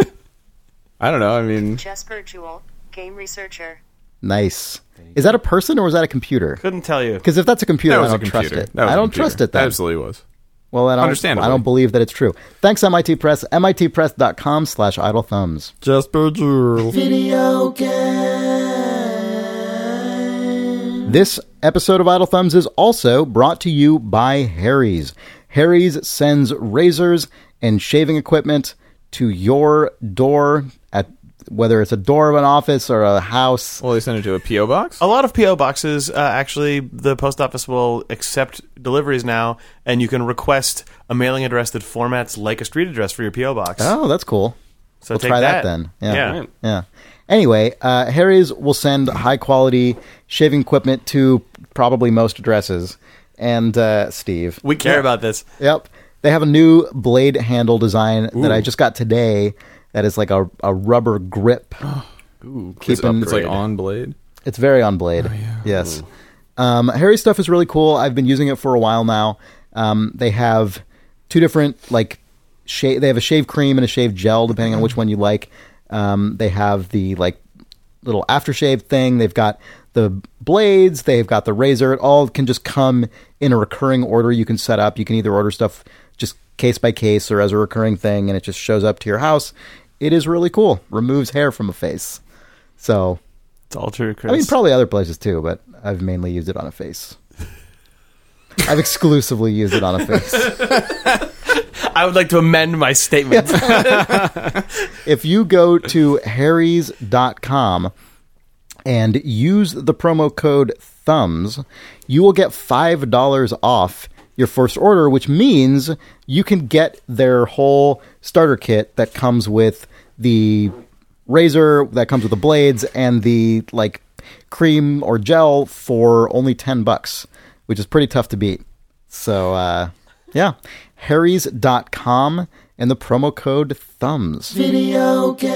don't know. I mean, Jesper Jewel, game researcher. Nice. Is that a person or was that a computer? Couldn't tell you. Because if that's a computer, that I don't computer. trust it. That was don't trust it. Then. Absolutely was. Well, I don't, Understandably. I don't believe that it's true. Thanks, MIT Press. MITpress.com slash idle thumbs. Jesper Jewel. This episode of Idle Thumbs is also brought to you by Harry's. Harry's sends razors and shaving equipment to your door at whether it's a door of an office or a house. Well, they send it to a PO box. A lot of PO boxes, uh, actually, the post office will accept deliveries now, and you can request a mailing address that formats like a street address for your PO box. Oh, that's cool. so we'll take try that then. Yeah. Yeah. Right. Yeah. Anyway, uh, Harry's will send high quality shaving equipment to probably most addresses. And uh, Steve, We care about this. Yep. They have a new blade handle design that I just got today that is like a, a rubber grip. It's, keeping- it's like on blade. It's very on Blade. Yeah. Yes. Um, Harry stuff is really cool. I've been using it for a while now. Um, they have two different like shave. They have a shave cream and a shave gel, depending on which one you like. Um, they have the like little aftershave thing. They've got the blades. They've got the razor. It all can just come in a recurring order. You can set up. You can either order stuff just case by case or as a recurring thing, and it just shows up to your house. It is really cool. Removes hair from a face. So It's all true, Chris. I mean, probably other places too, but I've mainly used it on a face. I've exclusively used it on a face. I would like to amend my statement. If you go to harrys.com and use the promo code thumbs, you will get $5 off your first order, which means you can get their whole starter kit that comes with the razor, that comes with the blades, and the like cream or gel for only 10 bucks, which is pretty tough to beat. So, uh, yeah, harrys.com and the promo code thumbs. Video games.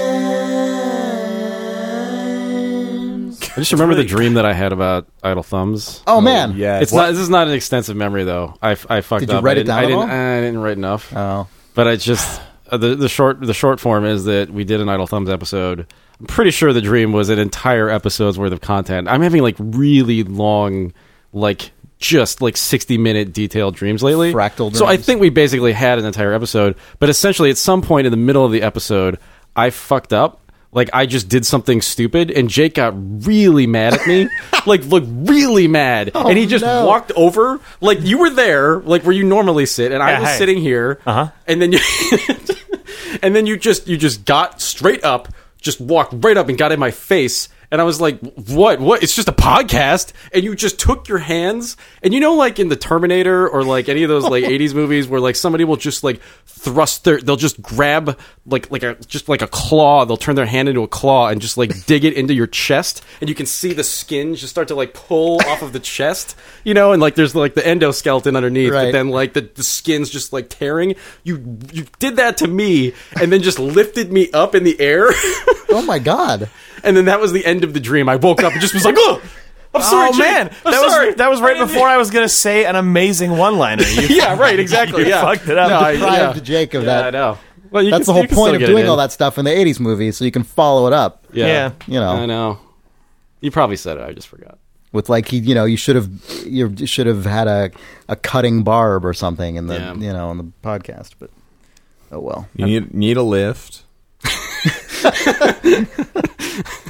I just remember the dream that I had about Idle Thumbs. Oh, man. yeah. It's not. This is not an extensive memory though. I, I fucked Did you up. write I it didn't, down I didn't. I didn't write enough. Oh. But I just uh, the the short the short form is that we did an Idle Thumbs episode. I'm pretty sure the dream was an entire episode's worth of content. I'm having like really long, like just like 60 minute detailed dreams lately. Fractal So I think we basically had an entire episode, but essentially at some point in the middle of the episode, I fucked up. Like I just did something stupid, and Jake got really mad at me. like, looked really mad, and he just no. walked over. Like you were there, like where you normally sit, and I was hey. sitting here. Uh-huh. And then you, and then you just you just got straight up, just walked right up and got in my face. And I was like, "What? What? It's just a podcast." And you just took your hands, and you know, like in the Terminator or like any of those like '80s movies, where like somebody will just like thrust their, they'll just grab like like a just like a claw, they'll turn their hand into a claw and just like dig it into your chest, and you can see the skin just start to like pull off of the chest, you know, and like there's like the endoskeleton underneath, but then like the, the skin's just like tearing. You you did that to me, and then just lifted me up in the air, Oh my god. and then that was the end of the dream. I woke up and just was like, oh, I'm sorry, oh Jake. man, I'm that sorry. was that was right I before I was gonna say an amazing one-liner. You, yeah, right, exactly. You yeah, fucked it up. No, I- Deprived yeah. Jake of Yeah, that. I know. Well, you That's can- the whole point of doing all that stuff in the 80s movies, so you can follow it up Yeah. Yeah. You know. I know. You probably said it. I just forgot. with like he, you know, you should have you should have had a a cutting barb or something in the Yeah. you know in the podcast, but oh well. You need need a lift.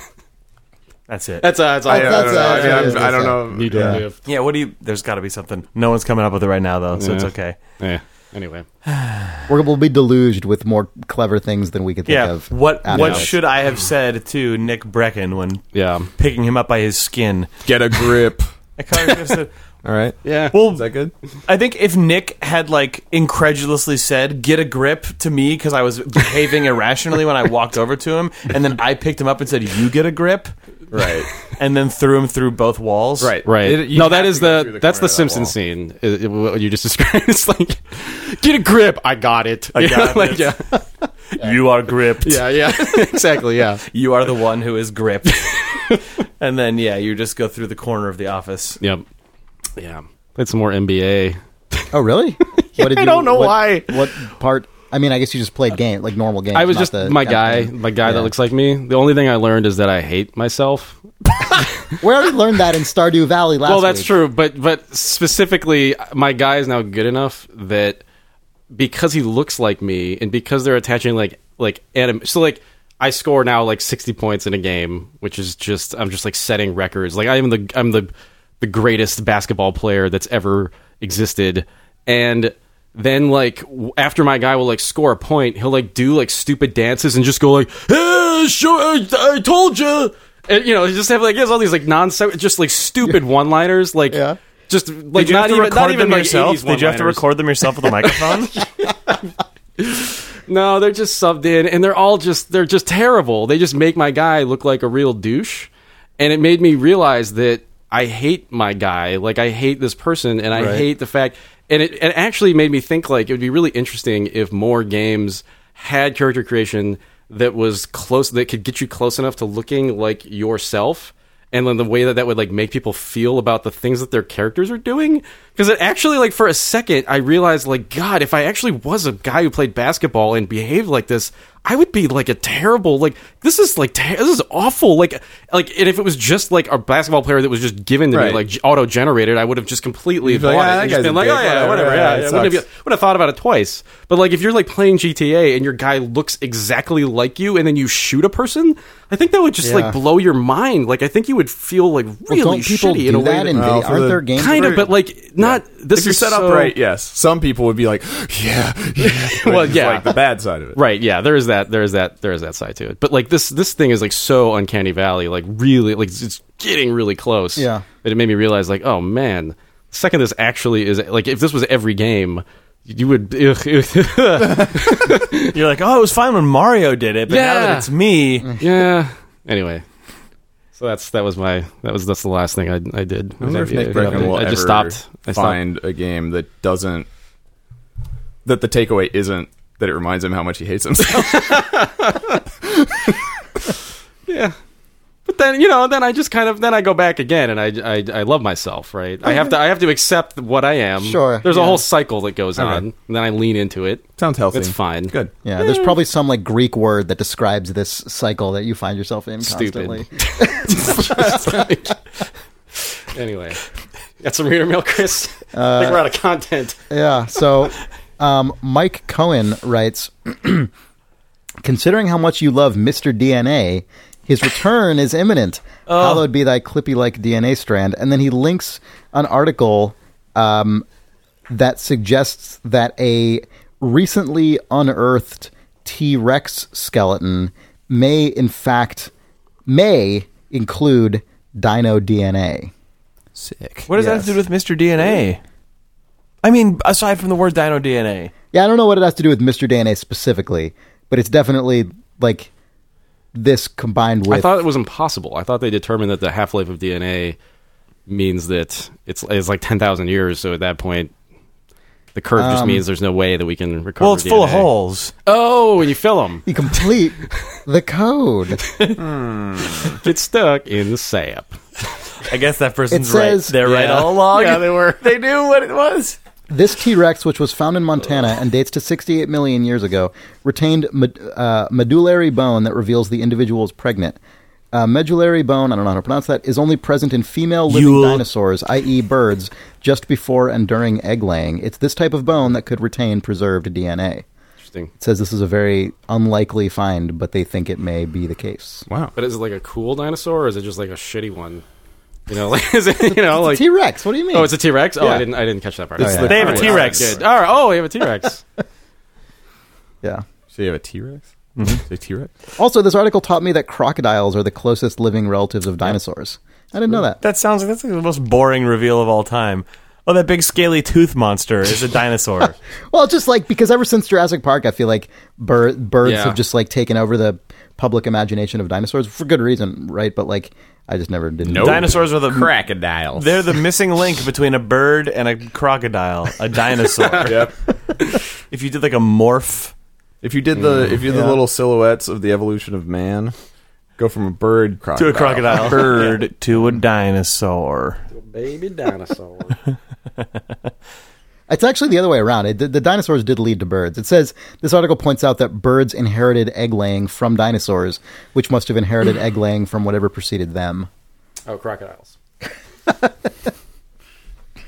That's it. That's uh, that's all. I- that's- that's- I, mean, that's- I'm- I don't know. Need to Yeah. live. yeah. What do you? There's got to be something. No one's coming up with it right now, though, so it's Yeah. okay. Yeah. Anyway, We're, we'll be deluged with more clever things than we could think Yeah. of. What after What this. should I have said to Nick Breckon when yeah, picking him up by his skin? Get a grip. I kind of just said. All right. yeah. Well, Is that good? I think if Nick had like incredulously said "get a grip" to me because I was behaving irrationally when I walked over to him, and then I picked him up and said "you get a grip," Right. and then threw him through both walls. Right. Right. It- no, have that to is go the, the that's the of that Simpsons wall. scene. It- it- what you just described. It's like, get a grip. I got it. I You know, got like, this. yeah, You are gripped. yeah, yeah. exactly. Yeah. You are the one who is gripped. and then yeah, you just go through the corner of the office. Yep. Yeah. It's more NBA. Oh really? what did I don't know what- why. What part? I mean, I guess you just played uh, game like normal games. I was not just the my guy, my guy that looks like me. The only thing I learned is that I hate myself. We already learned that in Stardew Valley last well, that's week. true, but but specifically, my guy is now good enough that because he looks like me, and because they're attaching like like anim, so like I score now like sixty points in a game, which is just I'm just like setting records. Like I am the I'm the the greatest basketball player that's ever existed, and then like w- after my guy will like score a point, he'll like do like stupid dances and just go like, "Hey, sure, I, I told you." And you know, he just have like he has all these like nonsense, just like stupid one-liners, like Yeah. just like Did you not have to even record not even them like yourself? Did you have to record them yourself with a microphone? No, they're just subbed in, and they're all just they're just terrible. They just make my guy look like a real douche, and it made me realize that I hate my guy. Like I hate this person, and I Right. hate the fact. And it, it actually made me think like it would be really interesting if more games had character creation that was close that could get you close enough to looking like yourself and then the way that that would like make people feel about the things that their characters are doing. Because it actually like for a second i realized like god if i actually was a guy who played basketball and behaved like this i would be like a terrible like this is like ter- this is awful like like and if it was just like a basketball player that was just given to me like auto generated i would have just completely You'd be like, bought "Ah, it that and just been like oh yeah whatever, whatever yeah, yeah, yeah, wouldn't have, would have thought about it twice but like if you're like playing gta and your guy looks exactly like you and then you shoot a person i think that would just Yeah. like blow your mind like i think you would feel like Well, really don't people shitty in a way that in Well, Aren't the- there games? kind of but like not this if you're is set so- up right, yes. Some people would be like, yeah, yeah. Well, yeah. like the bad side of it. Right, yeah, there is that, there is that, there is that side to it. But like this, this thing is like so uncanny valley, like really, like it's getting really close. Yeah. that it made me realize, like, oh man, the second this actually is like, if this was every game, you would. ugh, ugh. You're like, oh, it was fine when Mario did it, but now Yeah. that it's me, yeah. Anyway, so that's that was my that was that's the last thing I I did. I wonder if Nick I- Breckon will I just ever stopped. I stopped. find a game that doesn't that the takeaway isn't that it reminds him how much he hates himself. Yeah. But then you know, then I just kind of then I go back again, and I, I, I love myself, right? I have to I have to accept what I am. Sure, There's a whole cycle that goes Okay. on, and then I lean into it. Sounds healthy. It's fine. Good. Yeah, there's probably some like Greek word that describes this cycle that you find yourself in Stupid. constantly. anyway, got some reader mail, Chris. Uh, I think we're out of content. Yeah. So, um, Mike Cohen writes, considering how much you love Mr. DNA, his return is imminent. Oh. Hallowed be thy clippy-like DNA strand. And then he links an article um, that suggests that a recently unearthed T-Rex skeleton may, in fact, may include dino DNA. Sick. what does that have to do with Mr. DNA? I mean, aside from the word Dino DNA, Yeah, I don't know what it has to do with Mr. DNA specifically, but it's definitely like this combined with. I thought it was impossible. I thought they determined that the half life of DNA means that it's it's like ten thousand years. So at that point, the curve just Um, means there's no way that we can recover. well, it's full of DNA. holes. Oh, and you fill them. you complete the code. Get stuck in the sap. I guess that person's It says- right. They're right Yeah. all along. Yeah, they were. they knew what it was. This T Rex, which was found in Montana and dates to 68 million years ago, retained med- uh, medullary bone that reveals the individual is pregnant. Uh, medullary bone, I don't know how to pronounce that, is only present in female living Yule. dinosaurs, i.e., birds, just before and during egg laying. It's this type of bone that could retain preserved DNA. Interesting. It says this is a very unlikely find, but they think it may be the case. Wow. But is it like a cool dinosaur, or is it just like a shitty one? You know, like is it you know like T Rex, what do you mean? oh, it's a T Rex. Oh, I didn't I didn't catch that part. It's Okay. the- They have a All right, T-Rex. all right, good. All right. Oh, we have a T Rex. yeah. So you have a T Rex? Mm-hmm. A T Rex? Also, this article taught me that crocodiles are the closest living relatives of dinosaurs. I didn't know that. That sounds like that's like the most boring reveal of all time. Oh, that big scaly tooth monster is a dinosaur. Well, just like because ever since Jurassic Park, I feel like bir- birds Yeah. have just like taken over the public imagination of dinosaurs for good reason, right? But like, I just never did. Nope. Dinosaurs are the Crocodiles. They're the missing link between a bird and a crocodile, a dinosaur. Yep. If you did like a morph, If you did the mm, if you did Yeah. the little silhouettes of the evolution of man, go from a bird to a crocodile, bird to a dinosaur. Baby dinosaur. It's actually the other way around. It, the, the dinosaurs did lead to birds. It says this article points out that birds inherited egg laying from dinosaurs, which must have inherited egg laying from whatever preceded them. oh, crocodiles.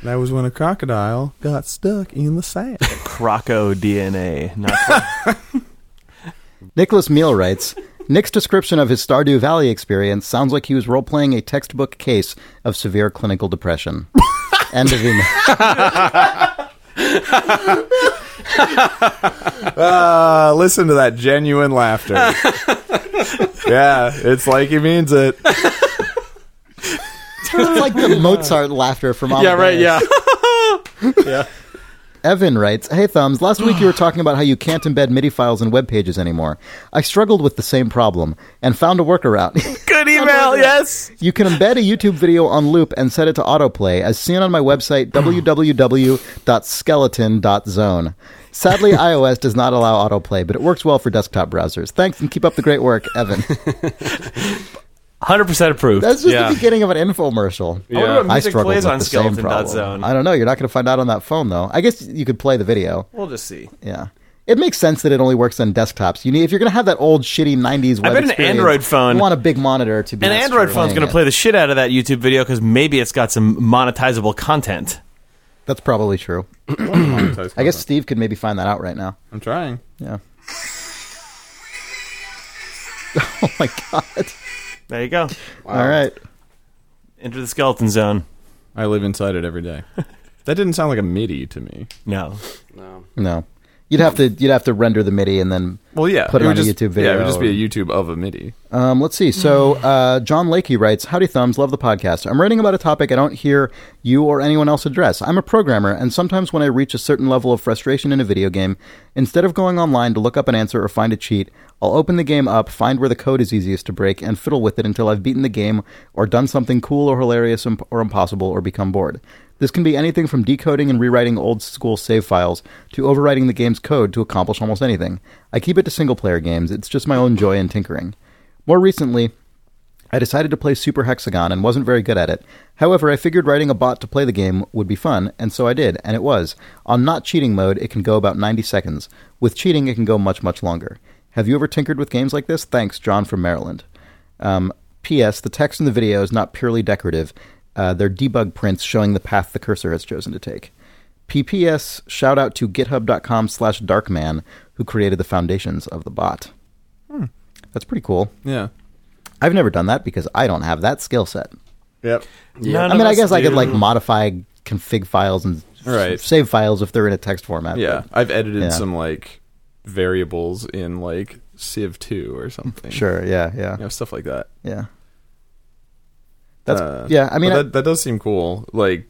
That was when a crocodile got stuck in the sand. Croco DNA. Not Nicholas Meal writes Nick's description of his Stardew Valley experience sounds like he was role playing a textbook case of severe clinical depression. End of email. Ah, listen to that genuine laughter. yeah, it's like he means it. It's like the Mozart laughter from all. Yeah, right. Yeah, Yeah. Evan writes, Hey Thumbs, last week you were talking about how you can't embed MIDI files in web pages anymore. I struggled with the same problem and found a workaround. good email. Yes. you can embed a YouTube video on loop and set it to autoplay, as seen on my website, www.skeleton.zone. Sadly, iOS does not allow autoplay, but it works well for desktop browsers. Thanks and keep up the great work, Evan. Hundred percent approved. That's just Yeah. the beginning of an infomercial. I wonder what I music struggled plays with on the same Skeleton problem. Zone. I don't know. You're not going to find out on that phone though. I guess you could play the video. We'll just see. Yeah. It makes sense that it only works on desktops. You need if you're going to have that old shitty '90s. Web bet an Android phone- You want a big monitor to be. An Android phone's going to play the shit out of that YouTube video because maybe it's got some monetizable content. That's probably true. I guess Steve could maybe find that out right now. I'm trying. Yeah. oh my god! There you go. All right. Enter the skeleton zone. I live inside it every day. that didn't sound like a MIDI to me. No. No. No, you'd have to you'd have to render the MIDI and then Well, yeah, Put it on a just, YouTube Yeah, it would just be a YouTube of a MIDI. Um, let's see. So, uh, John Lakey writes, Howdy Thumbs, love the podcast. I'm writing about a topic I don't hear you or anyone else address. I'm a programmer, and sometimes when I reach a certain level of frustration in a video game, instead of going online to look up an answer or find a cheat, I'll open the game up, find where the code is easiest to break, and fiddle with it until I've beaten the game or done something cool or hilarious or impossible or become bored. This can be anything from decoding and rewriting old school save files to overwriting the game's code to accomplish almost anything. I keep it to single player games, it's just my own joy in tinkering. More recently, I decided to play Super Hexagon and wasn't very good at it. However, I figured writing a bot to play the game would be fun, and so I did, and it was. On not cheating mode, it can go about 90 seconds. With cheating, it can go much, much longer. Have you ever tinkered with games like this? Thanks, John from Maryland. Um, P.S. The text in the video is not purely decorative. Uh, they're debug prints showing the path the cursor has chosen to take. PPS shout out to github.com slash darkman who created the foundations of the bot. That's pretty cool. Yeah. I've never done that because I don't have that skill set. Yep. None I mean, I us guess I could like modify config files and s- Right. save files if they're in a text format. Yeah, but- I've edited Yeah. some like variables in like Civ 2 or something. sure. Yeah. Yeah. You know, stuff like that. Yeah. That's Uh, yeah. I mean, I- that, that does seem cool. Like,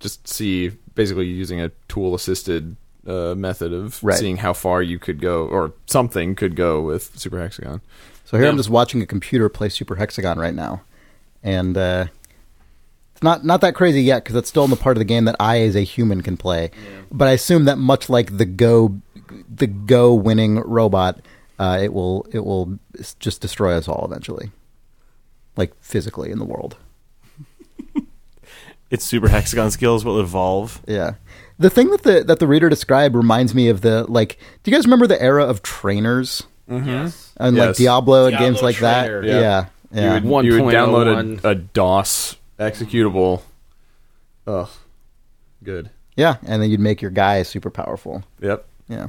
just see basically using a tool assisted uh, method of Right. seeing how far you could go or something could go with Super Hexagon. so here I'm just watching a computer play Super Hexagon right now, and uh, it's not not that crazy yet because it's still in the part of the game that I, as a human, can play. But I assume that much like the Go, the Go winning robot, uh, it will it will just destroy us all eventually, like physically in the world. Its super hexagon skills will evolve. Yeah. The thing that the that the reader described reminds me of the like. Do you guys remember the era of trainers mm-hmm. Yes. and like Yes. Diablo and Diablo games like Trainer. that? Yeah. Yeah, yeah. You would, you would oh download a, a DOS executable. Ugh. Good. yeah, and then you'd make your guy super powerful. Yep. Yeah.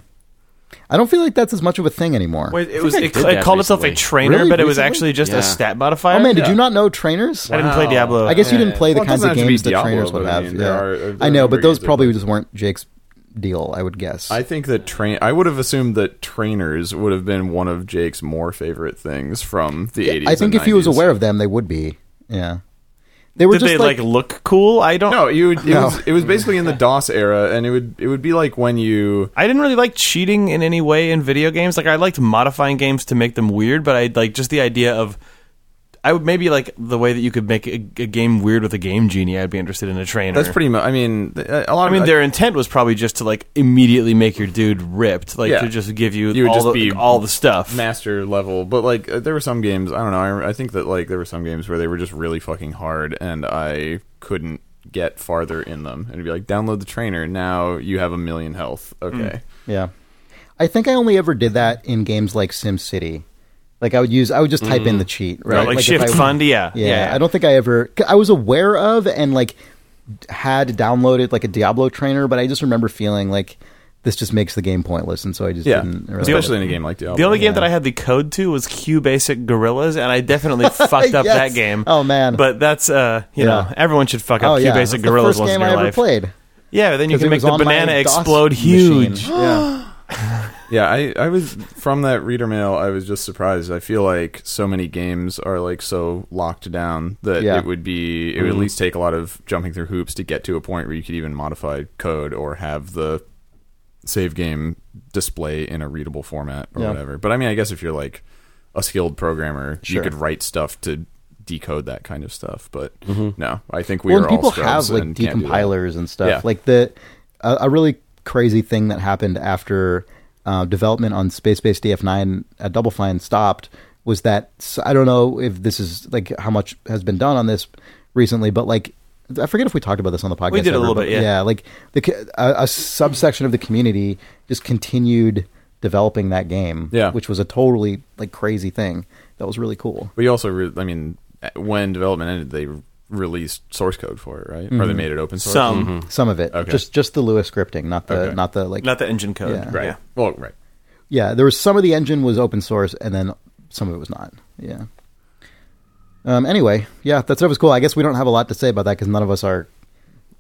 I don't feel like that's as much of a thing anymore. Wait, it was I it, did it that called itself a recently. trainer, Really? but it was Recently? actually just Yeah. a stat modifier. oh man, did you not know trainers? I didn't play Diablo. I guess you didn't play the Well, it kinds of doesn't have to be games that Diablo, trainers would but I have. mean, yeah. are- there I know, other but those games that probably just weren't Jake's deal. I would guess. I think that train. I would have assumed that trainers would have been one of Jake's more favorite things from the eighties. I think if he was aware of them, they would be. Yeah. They were Did just they like, like, look cool? I don't. No, you. Would, it No. was. It was basically in the DOS era, and it would. It would be like when you. I didn't really like cheating in any way in video games. Like I liked modifying games to make them weird, but I like just the idea of I would maybe like the way that you could make a, a game weird with a game genie. I'd be interested in a trainer. That's pretty much. I mean, a lot. I mean, of, their intent was probably just to like immediately make your dude ripped, like Yeah. to just give you, You would all, just the, be all the stuff. master level, but like uh, there were some games. I don't know. I, I think that like there were some games where they were just really fucking hard, and I couldn't get farther in them. And it'd be like, download the trainer. Now you have a million health. Okay. Yeah. I think I only ever did that in games like SimCity. Like I would use, I would just type in the cheat, right? Right, like, if shift I- fund, yeah, Yeah, I don't think I ever. I was aware of and like had downloaded like a Diablo trainer, but I just remember feeling like this just makes the game pointless, and so I just Yeah, didn't. Really especially in a game like Diablo. The only game Yeah. that I had the code to was Q Basic Gorillas, and I definitely fucked up Yes. that game. Oh man! But that's uh, you know, everyone should fuck up oh Q yeah, Basic that's Gorillas the once first game in I your ever life. played. Yeah, then you 'Cause can it make was the on my banana DOS explode machine. huge. yeah, Yeah, I, I was from that reader mail. I was just surprised. I feel like so many games are like so locked down that Yeah. it would be it would at least take a lot of jumping through hoops to get to a point where you could even modify code or have the save game display in a readable format or Yeah. whatever. But I mean, I guess if you're like a skilled programmer, Sure. you could write stuff to decode that kind of stuff. But Mm-hmm. no, I think we well, are people have like and can't do that. decompilers and stuff. Yeah. Like the a, a really crazy thing that happened after uh, development on Space Base DF9 at Double Fine stopped was that I don't know if this is like how much has been done on this recently, but like I forget if we talked about this on the podcast. We did a little bit, yeah. Yeah, like the a, a subsection of the community just continued developing that game. Yeah. which was a totally like crazy thing. That was really cool. But you also, re- I mean, when development ended, they released source code for it, right? Or they made it open source. Some, Some of it, Okay. just just the Lua scripting, not the Okay. not the like not the engine code. Yeah. right? Yeah. Well, right. Yeah, there was some of the engine was open source, and then some of it was not. Yeah. Um. Anyway, yeah, that stuff was cool. I guess we don't have a lot to say about that because none of us are None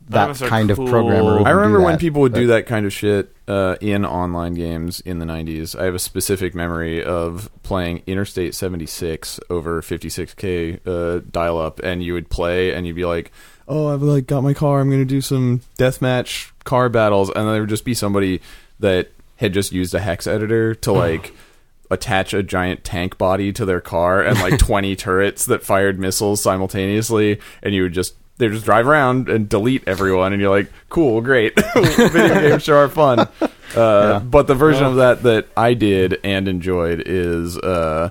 that of kind cool. of programmer. I can do remember when people would do that kind of shit uh, in online games in the 90s. I have a specific memory of playing Interstate 76 over 56k uh, dial up, and you would play, and you'd be like, "Oh, I've like got my car. I'm going to do some deathmatch car battles," and then there would just be somebody that had just used a hex editor to like. attach a giant tank body to their car and like 20 turrets that fired missiles simultaneously and you would just they just drive around and delete everyone and you're like cool great. Video games sure are fun. Uh, but the version of that that i did and enjoyed is uh,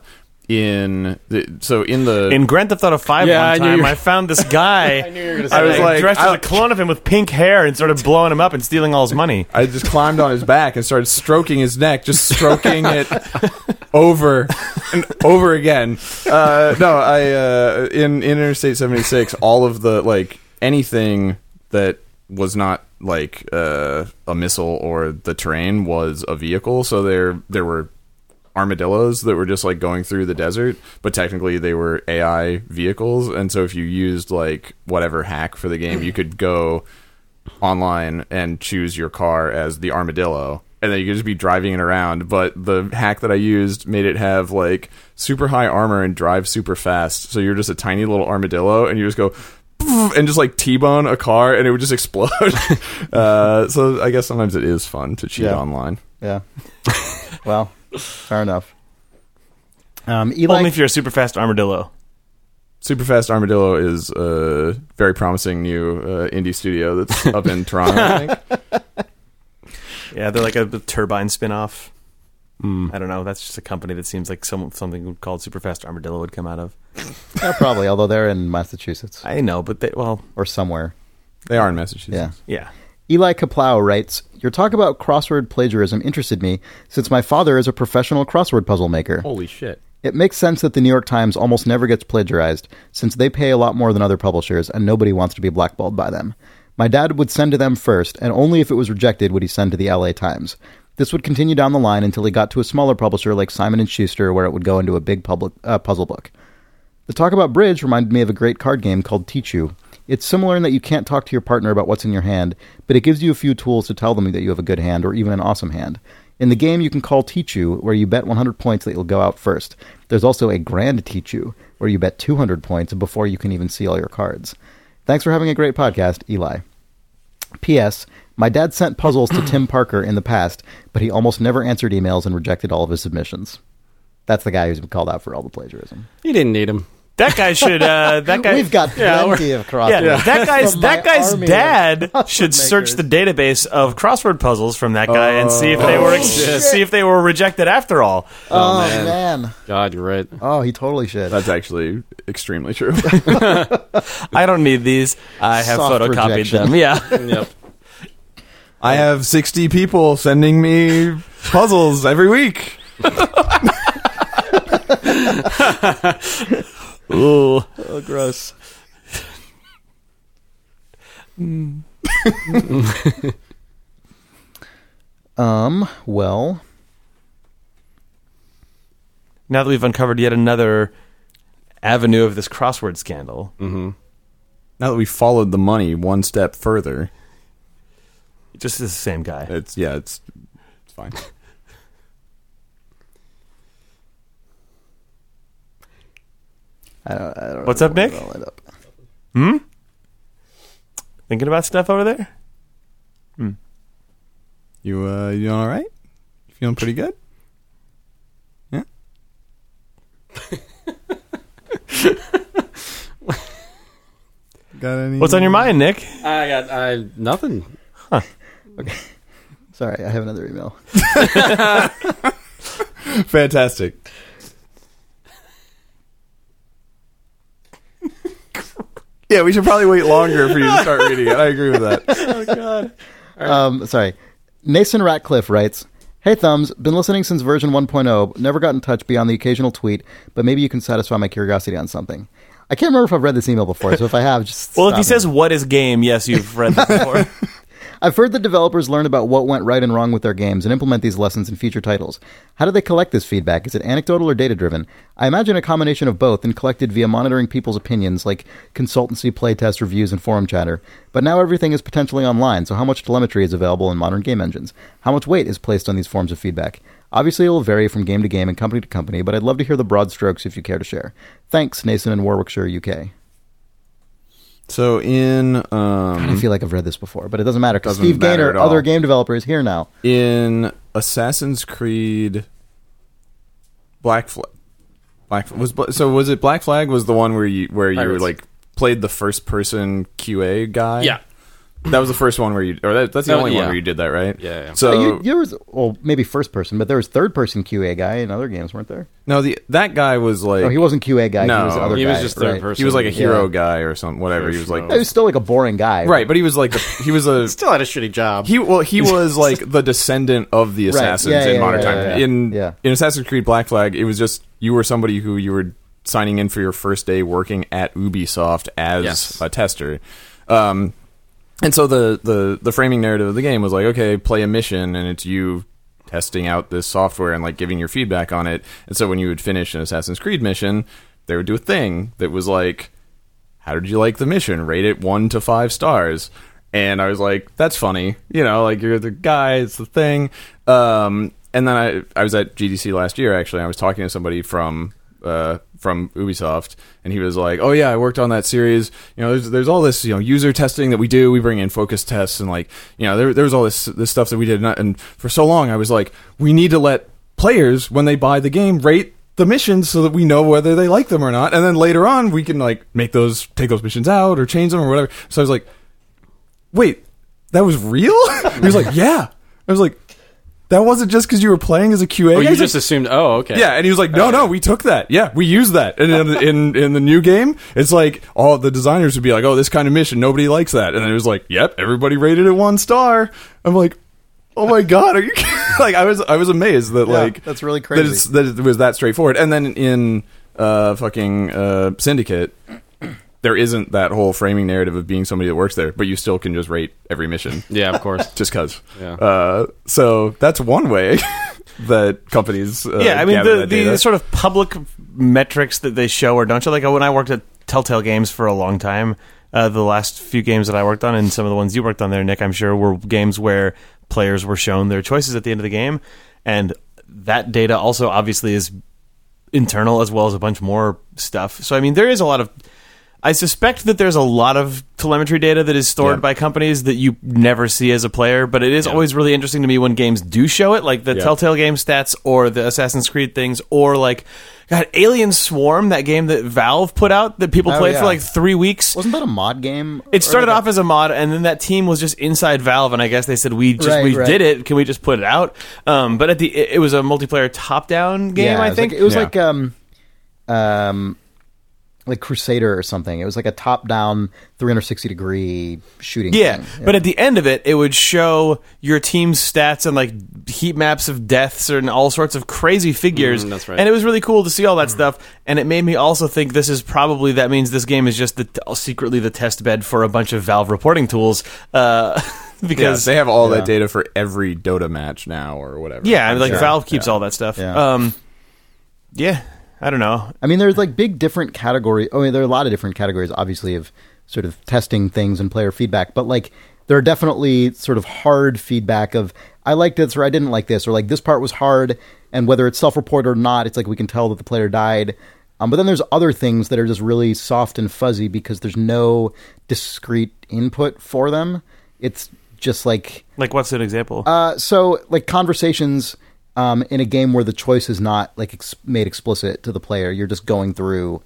in the, so in the In Grand Theft Auto Five, Yeah, I one time you- I found this guy. I knew you were gonna I was that. like dressed as I- a clone of him with pink hair and started blowing him up and stealing all his money. I just climbed on his back and started stroking his neck, just stroking it over and over again. Uh, no, I uh, in, in Interstate seventy six, all of the like anything that was not like uh, a missile or the terrain was a vehicle. So there there were armadillos that were just like going through the desert, but technically they were AI vehicles. And so if you used like whatever hack for the game, you could go online and choose your car as the armadillo. And then you could just be driving it around. But the hack that I used made it have like super high armor and drive super fast. So you're just a tiny little armadillo and you just go and just like T-bone a car and it would just explode. uh, so I guess sometimes it is fun to cheat Yeah. online. Yeah. well, fair enough. Um, Eli, Only if you're a super fast armadillo. Superfast Armadillo is a very promising new uh, indie studio that's up in Toronto. I think. Yeah, they're like a, turbine spin-off. Hmm. I don't know. That's just a company that seems like some, something called Superfast Armadillo would come out of. yeah, probably, although they're in Massachusetts I know, but they, well, or somewhere. They are in Massachusetts. Yeah. yeah. Eli Kaplow writes, Your talk about crossword plagiarism interested me since my father is a professional crossword puzzle maker. Holy shit! It makes sense that the New York Times almost never gets plagiarized, since they pay a lot more than other publishers and nobody wants to be blackballed by them. My dad would send to them first, and only if it was rejected would he send to the LA Times. This would continue down the line until he got to a smaller publisher like Simon and Schuster, where it would go into a big public uh, puzzle book. The talk about bridge reminded me of a great card game called Tichu. It's similar in that you can't talk to your partner about what's in your hand, but it gives you a few tools to tell them that you have a good hand or even an awesome hand. In the game, you can call Tichu, where you bet 100 points that you'll go out first. There's also a Grand Tichu, where you bet 200 points before you can even see all your cards. Thanks for having a great podcast, Eli. P.S. My dad sent puzzles to Tim Parker in the past, but he almost never answered emails and rejected all of his submissions. That's the guy who's been called out for all the plagiarism. You didn't need him. That guy should. Uh, that guy. We've got Yeah, plenty of crosswords. Yeah, that guy's that guy's dad crossword should search the database of crossword puzzles from that guy and see if they were ex- see if they were rejected after all. Oh, man. man. God, you're right. Oh, he totally should. That's actually extremely true. I don't need these. I have Soft photocopied rejection. them. Yeah. Yep. I have sixty people sending me puzzles every week. Ooh. oh, gross. um. Well, Now that we've uncovered yet another avenue of this crossword scandal, Hmm. Now that we followed the money one step further, just the same guy. it's yeah, it's it's fine. I don't. I don't What's know up, Nick? where I'll end up. Hmm. Thinking about stuff over there. You uh, you all right? You feeling pretty good? Yeah. Got any? What's on your mind, Nick? I got I nothing. Huh. Okay. Sorry, I have another email. Fantastic. Yeah, we should probably wait longer for you to start reading it. I agree with that. Oh god. Um, sorry. Nason Ratcliffe writes, Hey Thumbs, been listening since version 1.0, never got in touch beyond the occasional tweet, but maybe you can satisfy my curiosity on something. I can't remember if I've read this email before, so if I have, just Well, if he me. says what is game, yes, you've read that before. I've heard that developers learn about what went right and wrong with their games and implement these lessons in future titles. How do they collect this feedback? Is it anecdotal or data driven? I imagine a combination of both and collected via monitoring people's opinions like consultancy, playtest reviews, and forum chatter. But now everything is potentially online, so how much telemetry is available in modern game engines? How much weight is placed on these forms of feedback? Obviously, it will vary from game to game and company to company, but I'd love to hear the broad strokes if you care to share. Thanks, Nason in Warwickshire, UK. So in I um, feel like I've read this before, but it doesn't matter because Doesn't Steve matter Gaynor, other game developer, is here now. in Assassin's Creed Black Flag. Black was so was it Black Flag was the one where you where you Pirates. like played the first person QA guy. Yeah. That was the first one where you or that, that's the Oh, only one yeah. where you did that, right? Yeah, yeah. So you, there was, well, maybe first person, but there was third person QA guy in other games, weren't there? no, the that guy was like Oh, he wasn't QA guy. No, he was other he guy, just third right? person. he was like a hero Yeah. guy or something, whatever. He was like He was still like a boring guy, right, but he was like the, he was a Still had a shitty job. He well, he was like the descendant of the assassins Yeah, in yeah, modern yeah, time. yeah, yeah. In Yeah. in Assassin's Creed Black Flag, it was just you were somebody who you were signing in for your first day working at Ubisoft as Yes. a tester. Um, and so the, the the framing narrative of the game was like, okay, play a mission, and it's you testing out this software and like giving your feedback on it. And so when you would finish an Assassin's Creed mission, they would do a thing that was like, how did you like the mission? Rate it one to five stars. And I was like, that's funny. You know, like you're the guy, it's the thing. Um, and then I, I was at GDC last year, actually. I was talking to somebody from, uh, from Ubisoft, and he was like, "Oh yeah, I worked on that series. You know, there's there's all this you know user testing that we do. We bring in focus tests, and like you know, there was all this this stuff that we did. And, and for so long, I was like, we need to let players when they buy the game rate the missions so that we know whether they like them or not. And then later on, we can like make those take those missions out or change them or whatever. So I was like, wait, that was real? he was like, yeah. I was like, that wasn't just because you were playing as a QA. oh, you just assumed. Oh, okay. yeah, and he was like, "No, no, we took that. Yeah, we used that." And in, in in the new game, it's like all the designers would be like, "Oh, this kind of mission, nobody likes that," and it was like, "Yep, everybody rated it one star." I'm like, "Oh my god, are you?" kidding?" like, I was I was amazed that Yeah, like that's really that, crazy. it's, that it was that straightforward. And then in uh, fucking uh, Syndicate. There isn't that whole framing narrative of being somebody that works there, but you still can just rate every mission Yeah, of course. just cause. Yeah. Uh, so that's one way that companies. Uh, yeah, I mean the the sort of public metrics that they show or don't show. Like when I worked at Telltale Games for a long time, uh, the last few games that I worked on, and some of the ones you worked on there, Nick, I'm sure were games where players were shown their choices at the end of the game, and that data also obviously is internal as well as a bunch more stuff. So I mean, there is a lot of. I suspect that there's a lot of telemetry data that is stored Yeah. by companies that you never see as a player, but it is always really interesting to me when games do show it, like the Yeah. Telltale game stats or the Assassin's Creed things, or like, God, Alien Swarm, that game that Valve put out that people Oh, played yeah. for like three weeks. Wasn't that a mod game? It started Or like off as a mod, and then that team was just inside Valve, and I guess they said we just Right, we right. did it. Can we just put it out? Um, but at the it, it was a multiplayer top down game. yeah, I it was think like, it was Yeah. like um, um, like Crusader or something. It was like a top-down, 360 degree shooting. Yeah, thing. but at the end of it, it would show your team's stats and like heat maps of deaths and all sorts of crazy figures. Mm, that's right. And it was really cool to see all that stuff. And it made me also think this is probably that means this game is just the, secretly the test bed for a bunch of Valve reporting tools. Uh, Yeah, because they have all Yeah. that data for every Dota match now or whatever. yeah, I mean, like Sure. Valve keeps Yeah. all that stuff. Yeah. Um, yeah, I don't know. I mean, there's like big different categories. I mean, there are a lot of different categories, obviously, of sort of testing things and player feedback. But like, there are definitely sort of hard feedback of I liked this or I didn't like this or like this part was hard, and whether it's self-reported or not, it's like we can tell that the player died. Um, but then there's other things that are just really soft and fuzzy because there's no discrete input for them. It's just like Like, what's an example? uh, so like conversations um, in a game where the choice is not like ex- made explicit to the player. You're just going through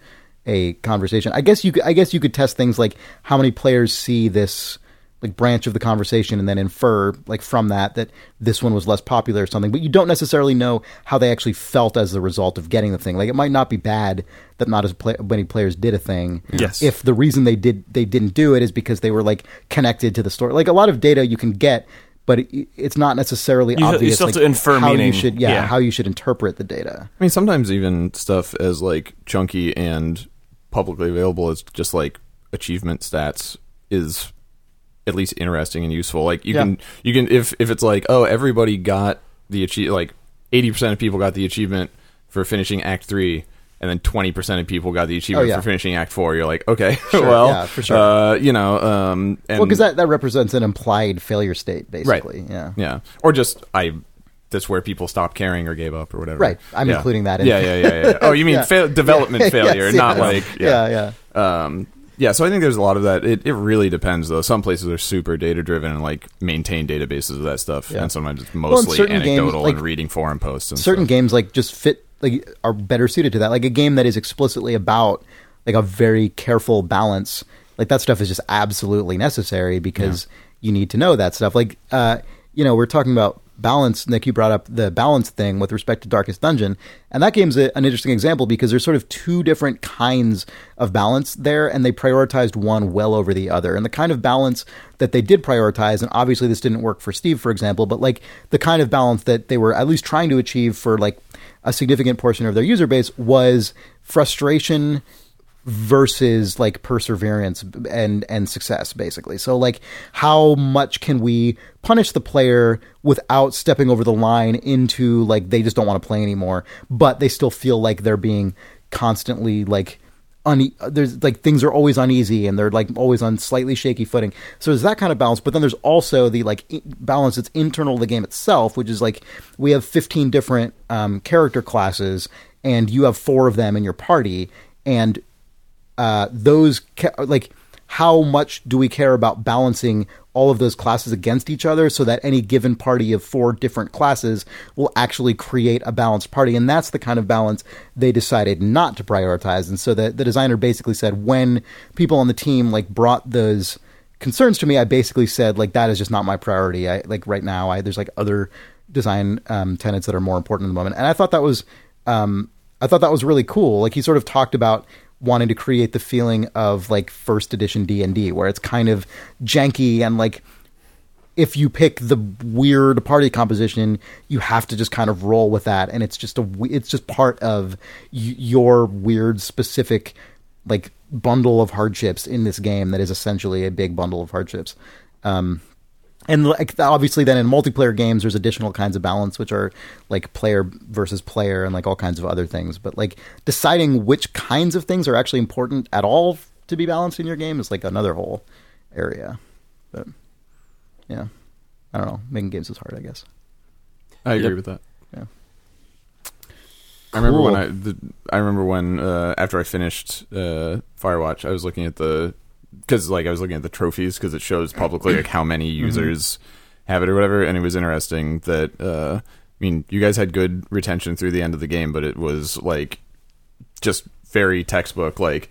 a conversation. I guess you could, I guess you could test things like how many players see this. Like branch of the conversation and then infer like from that that this one was less popular or something but you don't necessarily know how they actually felt as the result of getting the thing like it might not be bad that not as play- many players did a thing Yes. if the reason they did they didn't do it is because they were like connected to the story like a lot of data you can get but it, it's not necessarily You- you obvious still have like, to infer how meaning. you should yeah, Yeah. how you should interpret the data I mean, sometimes even stuff as like chunky and publicly available as just like achievement stats is at least interesting and useful. Like you Yeah. can you can if if it's like oh everybody got the achieve like eighty percent of people got the achievement for finishing Act three. And then twenty percent of people got the achievement Oh, yeah. for finishing Act Four. You're like, okay, Sure, well, yeah, for sure. Uh, you know, um, and, well because that, that represents an implied failure state basically yeah yeah, or just I. That's where people stopped caring or gave up or whatever. Right. I'm Yeah. including that in- Yeah, yeah, yeah, yeah. Oh, you mean fa- development Yes, failure, not yes. like yeah yeah um, yeah, so I think there's a lot of that. It, it really depends, though. Some places are super data driven and like maintain databases of that stuff, and sometimes it's mostly games, anecdotal like, and reading forum posts. And certain stuff. games like just fit like are better suited to that. Like a game that is explicitly about like a very careful balance like that stuff is just absolutely necessary because you need to know that stuff. Like uh you know we're talking about balance. Nick you brought up the balance thing with respect to darkest dungeon and that game's a, an interesting example because there's sort of two different kinds of balance there and they prioritized one well over the other. And the kind of balance that they did prioritize and obviously this didn't work for steve for example but like the kind of balance that they were at least trying to achieve for like a significant portion of their user base was frustration versus like perseverance and and success basically. So like how much can we punish the player without stepping over the line into like they just don't want to play anymore but they still feel like they're being constantly like there's like things are always uneasy and they're like always on slightly shaky footing. So there's that kind of balance but then there's also the like i- balance that's internal to the game itself which is like we have 15 different um, character classes and you have four of them in your party and uh, those ca- like how much do we care about balancing all of those classes against each other so that any given party of four different classes will actually create a balanced party. And that's the kind of balance they decided not to prioritize. And so the, the designer basically said when people on the team like brought those concerns to me i basically said like that is just not my priority. I like right now i there's like other design um, tenets that are more important in the moment. And i thought that was um, I thought that was really cool. Like he sort of talked about wanting to create the feeling of like first edition D and D, where it's kind of janky and like if you pick the weird party composition, you have to just kind of roll with that, and it's just a it's just part of your weird specific like bundle of hardships in this game that is essentially a big bundle of hardships. Um, and like obviously then in multiplayer games there's additional kinds of balance which are like player versus player and like all kinds of other things but like deciding which kinds of things are actually important at all to be balanced in your game is like another whole area but yeah i don't know making games is hard i guess I agree Yep. with that. Yeah. I remember when I the, I remember when uh, after I finished uh, Firewatch, I was looking at the because like I was looking at the trophies because it shows publicly like how many Mm-hmm. users have it or whatever, and it was interesting that uh, I mean you guys had good retention through the end of the game, but it was like just very textbook like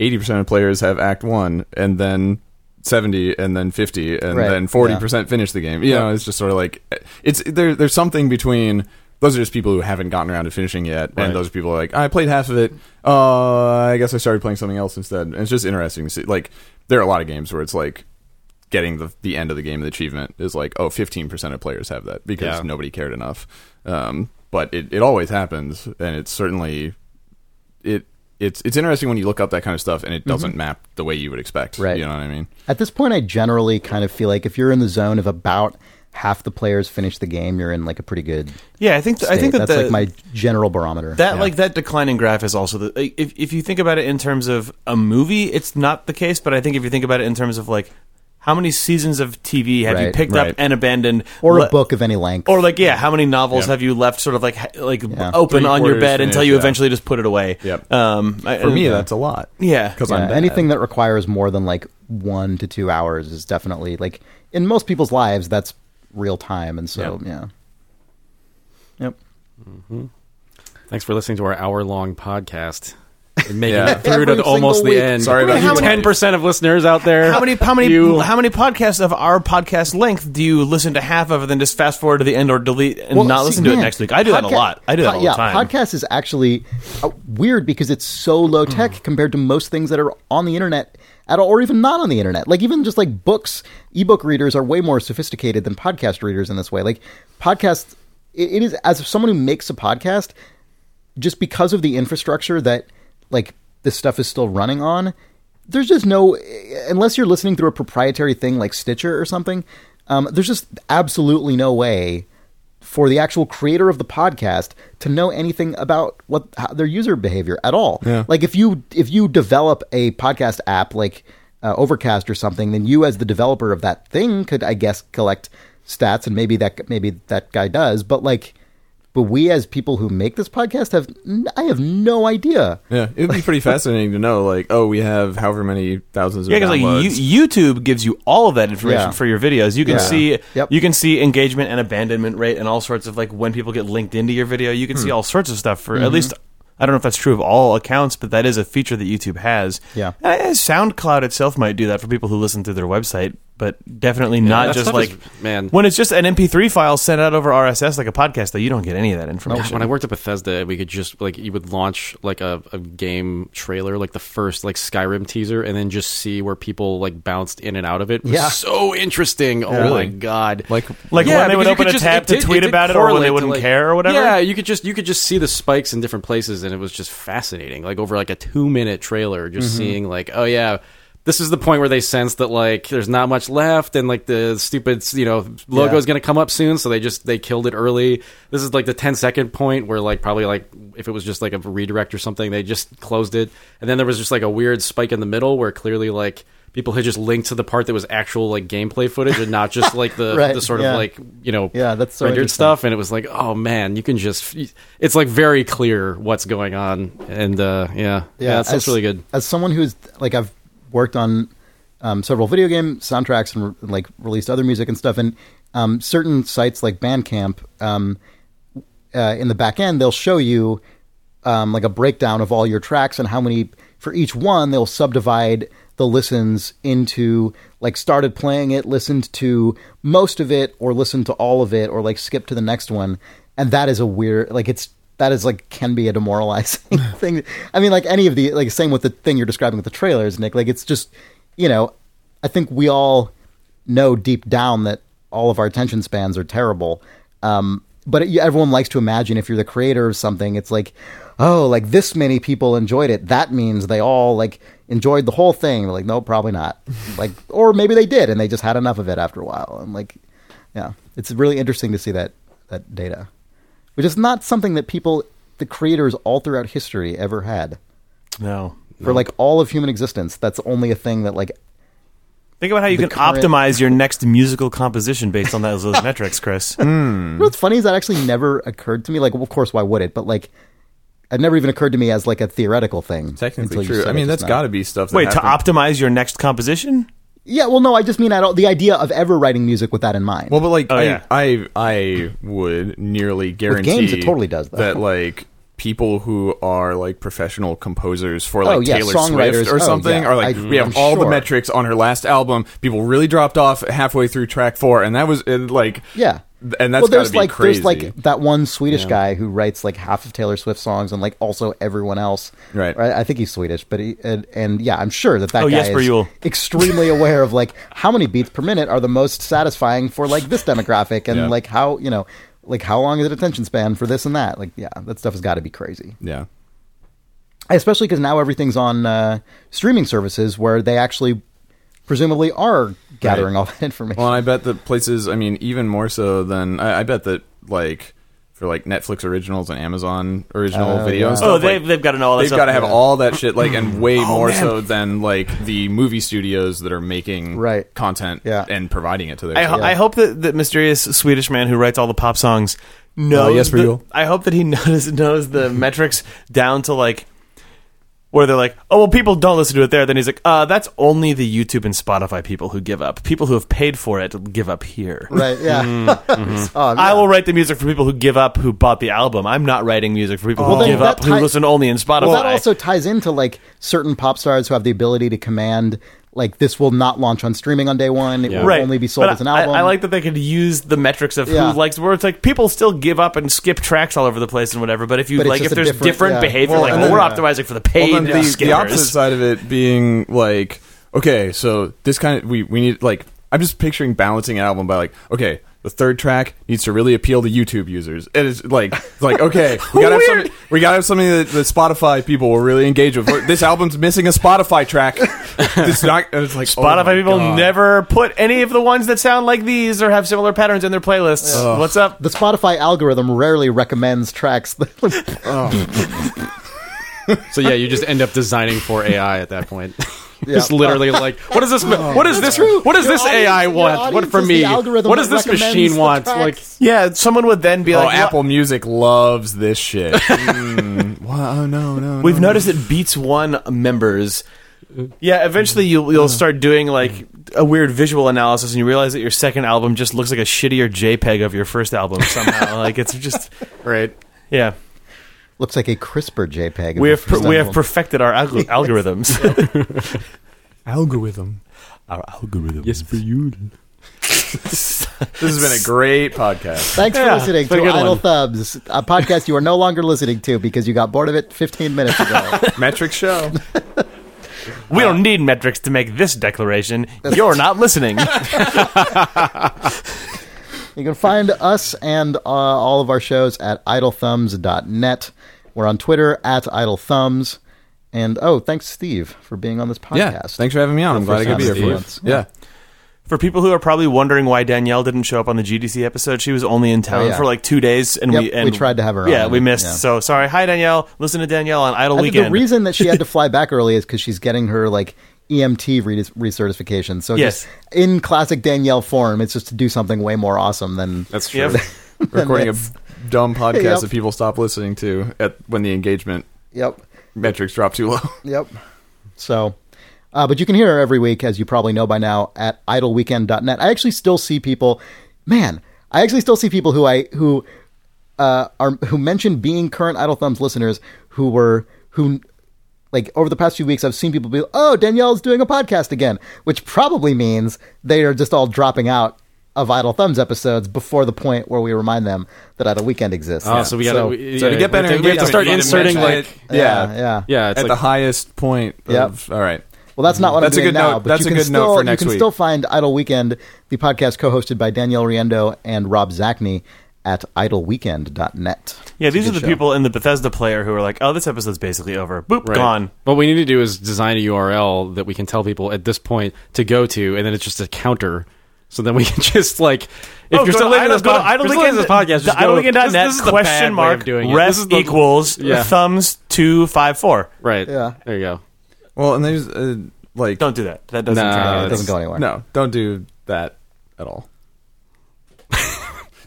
eighty percent of players have Act One, and then. 70 and then 50 and Right, then 40% finish the game. You know, it's just sort of like it's there there's something between those are just people who haven't gotten around to finishing yet Right. and those are people are like I played half of it. Uh I guess I started playing something else instead. And it's just interesting to see like there are a lot of games where it's like getting the the end of the game the achievement is like oh 15% of players have that because Yeah. nobody cared enough. Um but it it always happens and it's certainly it it's it's interesting when you look up that kind of stuff and it doesn't map the way you would expect. Right. You know what I mean? at this point i generally kind of feel like if you're in the zone of about half the players finish the game you're in like a pretty good Yeah, I think I state. think that that's the, like my general barometer that Yeah. like that declining graph is also the if if you think about it in terms of a movie, it's not the case. But I think if you think about it in terms of like how many seasons of TV have you picked right. up and abandoned, or le- a book of any length or like yeah, how many novels Yeah. have you left sort of like like Yeah. open Three on your quarters bed until you yeah. eventually just put it away? Yep. Um, I- For me and- that's a lot. yeah, Cuz Yeah, anything that requires more than like one to two hours is definitely like in most people's lives that's real time and so yeah. Yep. Mm-hmm. Thanks for listening to our hour long podcast. Making Yeah. it through Every to almost single the week. end. Sorry about you you. ten percent of listeners out there. How many how many You- how many podcasts of our podcast length do you listen to half of and then just fast forward to the end or delete and Well, not see, listen to it man, next week? I do that a podca- lot. I do that po- all yeah, the time. podcast is actually uh, weird because it's so low tech Mm. compared to most things that are on the internet at all, or even not on the internet. Like even just like books, ebook readers are way more sophisticated than podcast readers in this way. Like podcast, it, it is as if someone who makes a podcast, just because of the infrastructure that like this stuff is still running on there's just no unless you're listening through a proprietary thing like stitcher or something um, there's just absolutely no way for the actual creator of the podcast to know anything about what their user behavior at all Yeah. like if you if you develop a podcast app like uh, overcast or something then you as the developer of that thing could i guess collect stats and maybe that maybe that guy does but like but we as people who make this podcast have n- i have no idea Yeah, it'd be pretty fascinating to know. Like, oh, we have however many thousands of Yeah, because like downloads. you, YouTube gives you all of that information Yeah. for your videos. You can Yeah. see Yep. you can see engagement and abandonment rate and all sorts of like when people get linked into your video. You can Hmm. see all sorts of stuff for Mm-hmm. at least I don't know if that's true of all accounts, but that is a feature that YouTube has. Yeah. Uh, SoundCloud itself might do that for people who listen through their website, but definitely not just like is- man. when it's just an MP3 file sent out over RSS like a podcast. Though you don't get any of that information. When I worked at Bethesda, we could just like you would launch like a, a game trailer, like the first like Skyrim teaser, and then just see where people like bounced in and out of it. It was Yeah. so interesting. Oh my god! Like- Like when they would open a just- tab it to tweet did about it or when they wouldn't like- care or whatever? Yeah, you could just you could just see the spikes in different places, and it was just fascinating. Like over like a two minute trailer, just Mm-hmm. seeing like, oh yeah. This is the point where they sense that like there's not much left, and like the stupid you know logo Yeah. is going to come up soon, so they just they killed it early. This is like the 10 second point where like probably like if it was just like a redirect or something, they just closed it, and then there was just like a weird spike in the middle where clearly like people had just linked to the part that was actual like gameplay footage and not just like the Right, the sort yeah. of like you know Yeah, that's so rendered stuff, and it was like oh man, you can just it's like very clear what's going on, and uh, yeah, yeah, it sounds as- really good. As someone who's like I've worked on um, several video game soundtracks and re- like released other music and stuff, and um, certain sites like Bandcamp, um, uh, in the back end, they'll show you um, like a breakdown of all your tracks and how many for each one. They'll subdivide the listens into like started playing it, listened to most of it, or listened to all of it, or like skip to the next one. And that is a weird like it's that is like can be a demoralizing thing. I mean, like any of the like same with the thing you're describing with the trailers, Nick. Like it's just you know, I think we all know deep down that all of our attention spans are terrible. Um, but it, everyone likes to imagine if you're the creator of something, it's like, oh, like this many people enjoyed it. That means they all like enjoyed the whole thing. They're like, no, probably not. like, or maybe they did and they just had enough of it after a while. And like, yeah, it's really interesting to see that that data, which is not something that people, the creators all throughout history, ever had no. for like all of human existence. That's only a thing that like Think about how you The can current- optimize your next musical composition based on those, those metrics, Chris. You know what's funny is that actually never occurred to me. Like, well, of course, why would it? But like, it never even occurred to me as like a theoretical thing. until Technically you true. said I it mean, just that's now. got to be stuff. That Wait, to happened- optimize your next composition? Yeah, well, no, I just mean I don't. The idea of ever writing music with that in mind. Well, but like Oh, I, yeah. I I would nearly guarantee games, it totally does, though. that like people who are like professional composers for like Oh, yeah, Taylor songwriters. Swift or Oh, something yeah. are like I- we have I'm all the metrics on her last album. People really dropped off halfway through track four, and that was and, like yeah, and that's well, there's be like crazy. there's like that one Swedish guy who writes like half of Taylor Swift songs and like also everyone else. Right. right? I think he's Swedish, but he and, and yeah, I'm sure that that Oh, guy Jesper is Juhl. extremely aware of like how many beats per minute are the most satisfying for like this demographic and Yeah. like how you know like how long is the attention span for this and that. Like yeah, that stuff has got to be crazy. yeah. especially because now everything's on uh, streaming services where they actually presumably are gathering Right. all that information. Well, I bet that places. I mean, even more so than I, I bet that like for like Netflix originals and Amazon original uh, Oh, video yeah. and stuff. Oh, they've, they've got to know all that They've stuff. got to have Yeah. all that shit, like, and mm. way Oh, more man. so than like the movie studios that are making Right. content Yeah. and providing it to their. I, ho- I hope that the mysterious Swedish man who writes all the pop songs knows. Jesper the- Juhl. I hope that he knows knows the metrics down to like where they're like, "Oh well, people don't listen to it there." Then he's like, "Uh, that's only the YouTube and Spotify people who give up. People who have paid for it give up here." Right? Yeah. Mm-hmm. oh, I will write the music for people who give up, who bought the album. I'm not writing music for people Well, who then give that up, who listen only in Spotify. Well, that also ties into like certain pop stars who have the ability to command like this will not launch on streaming on day one. It will right. only be sold But as an album. I, like that they could use the metrics of Yeah. who likes. Where it's like people still give up and skip tracks all over the place and whatever. But if you But like, if there's different- different, yeah. behavior, Well, like and well, we're optimizing for the paid well, then the, skippers. the opposite side of it being like, okay, so this kind of we we need like I'm just picturing balancing an album by like, okay, the third track needs to really appeal to YouTube users. It is like it's like okay, we gotta have something, we gotta have something that the Spotify people will really engage with. This album's missing a Spotify track. It's not. It's like oh Spotify my people God. never put any of the ones that sound like these or have similar patterns in their playlists. What's up? the Spotify algorithm rarely recommends tracks. Oh. So yeah, you just end up designing for AI at that point. Yeah. Just literally like, what does this? what is this? What does this audience- AI your want? What audience for is the me? algorithm What does that this recommends machine the want? tracks. Like, Yeah, someone would then be Oh, like, "What- Apple Music loves this shit. Mm. Wow, no, no. We've no, noticed that Beats One members. Yeah, eventually you'll you'll start doing like a weird visual analysis, and you realize that your second album just looks like a shittier JPEG of your first album somehow. like it's just right? yeah. Looks like a crisper JPEG. We have per- we have perfected our alg- algorithms. algorithm. our algorithm. Yes, for you. This has been a great podcast. Thanks for listening to Idle one. Thumbs, a podcast you are no longer listening to because you got bored of it 15 minutes ago. Metric show. We don't need metrics to make this declaration. You're not listening. You can find us and uh, all of our shows at idlethumbs.net. We're on Twitter at idlethumbs. And oh, thanks, Steve, for being on this podcast. Yeah, thanks for having me on. I'm glad I could be here for you. Steve. Yeah. For people who are probably wondering why Danielle didn't show up on the GDC episode, she was only in town Oh, yeah. for like two days, and Yep, we and we tried to have her on, Yeah, we missed. yeah. So sorry. Hi Danielle. Listen to Danielle on Idle I Weekend. the reason that she had to fly back early is because she's getting her like EMT re- recertification. So Yes. just in classic Danielle form, it's just to do something way more awesome than That's true. Yep. Recording a dumb podcast Yep. that people stop listening to at when the engagement Yep. metrics drop too low. Yep. So, uh, but you can hear her every week, as you probably know by now, at idleweekend.net. I actually still see people, man, I actually still see people who I, who, uh, are, who mention being current Idle Thumbs listeners who were, who, like over the past few weeks, I've seen people be, oh, Danielle's doing a podcast again, which probably means they are just all dropping out of Idle Thumbs episodes before the point where we remind them that Idle Weekend exists. Oh, so we gotta. So- we, so to get better we have to, we have to start you need to inserting mention like. it. yeah, yeah. yeah. Yeah, it's at like the highest point. Yep. All right. Well, that's not what That's a I'm doing good now. note. But That's you a can good note still, for next week. You can week. still find Idle Weekend, the podcast co-hosted by Danielle Riendeau and Rob Zacny at idleweekend.net. yeah, these are the show. people in the Bethesda player who are like, "Oh, this episode's basically over. Boop, Right. gone." What we need to do is design a URL that we can tell people at this point to go to, and then it's just a counter. So then we can just like, if Oh, you're still to listening to Idle- this, to pod- if you're still listening to this podcast, just the go, idleweekend.net, this, this is the question mark, of doing it. ref This is the- equals Yeah. thumbs two five four. right. Yeah. there you go. Well, and there's uh, like Don't do that. That doesn't. No. It doesn't go anywhere. no, don't do that at all.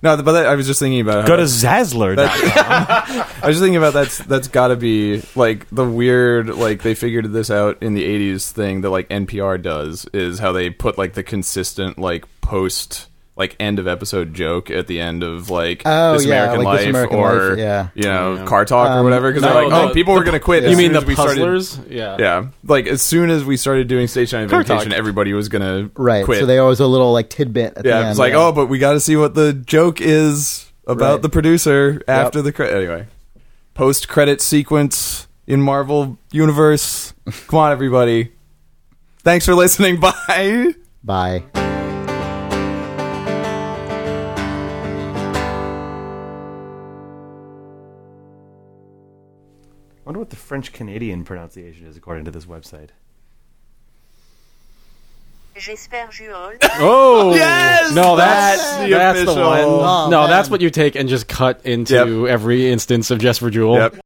No, but I was just thinking about how Go to Zazzler. I was just thinking about that's that's got to be like the weird like they figured this out in the 80s thing that like NPR does is how they put like the consistent like post like end of episode joke at the end of like Oh, this yeah, American like This Life American or Life, yeah. you know Yeah. car talk or Um, whatever because no, they're like oh the- people were gonna quit. You mean the as we started- puzzlers? yeah. yeah, like as soon as we started doing station Car vacation, Talk. everybody was gonna Right. quit. So they always a little like tidbit at yeah, end. it's like yeah. oh, but we got to see what the joke is about Right. the producer after the credit. Anyway, post credit sequence in Marvel Universe. Come on, everybody! Thanks for listening. Bye. Bye. Wonder what the French Canadian pronunciation is according to this website. J'espère Jules. Oh Yes! no, that's That's the that's the official- one. Oh, no, man. that's what you take and just cut into Yep. every instance of Just for Jewel. Yep.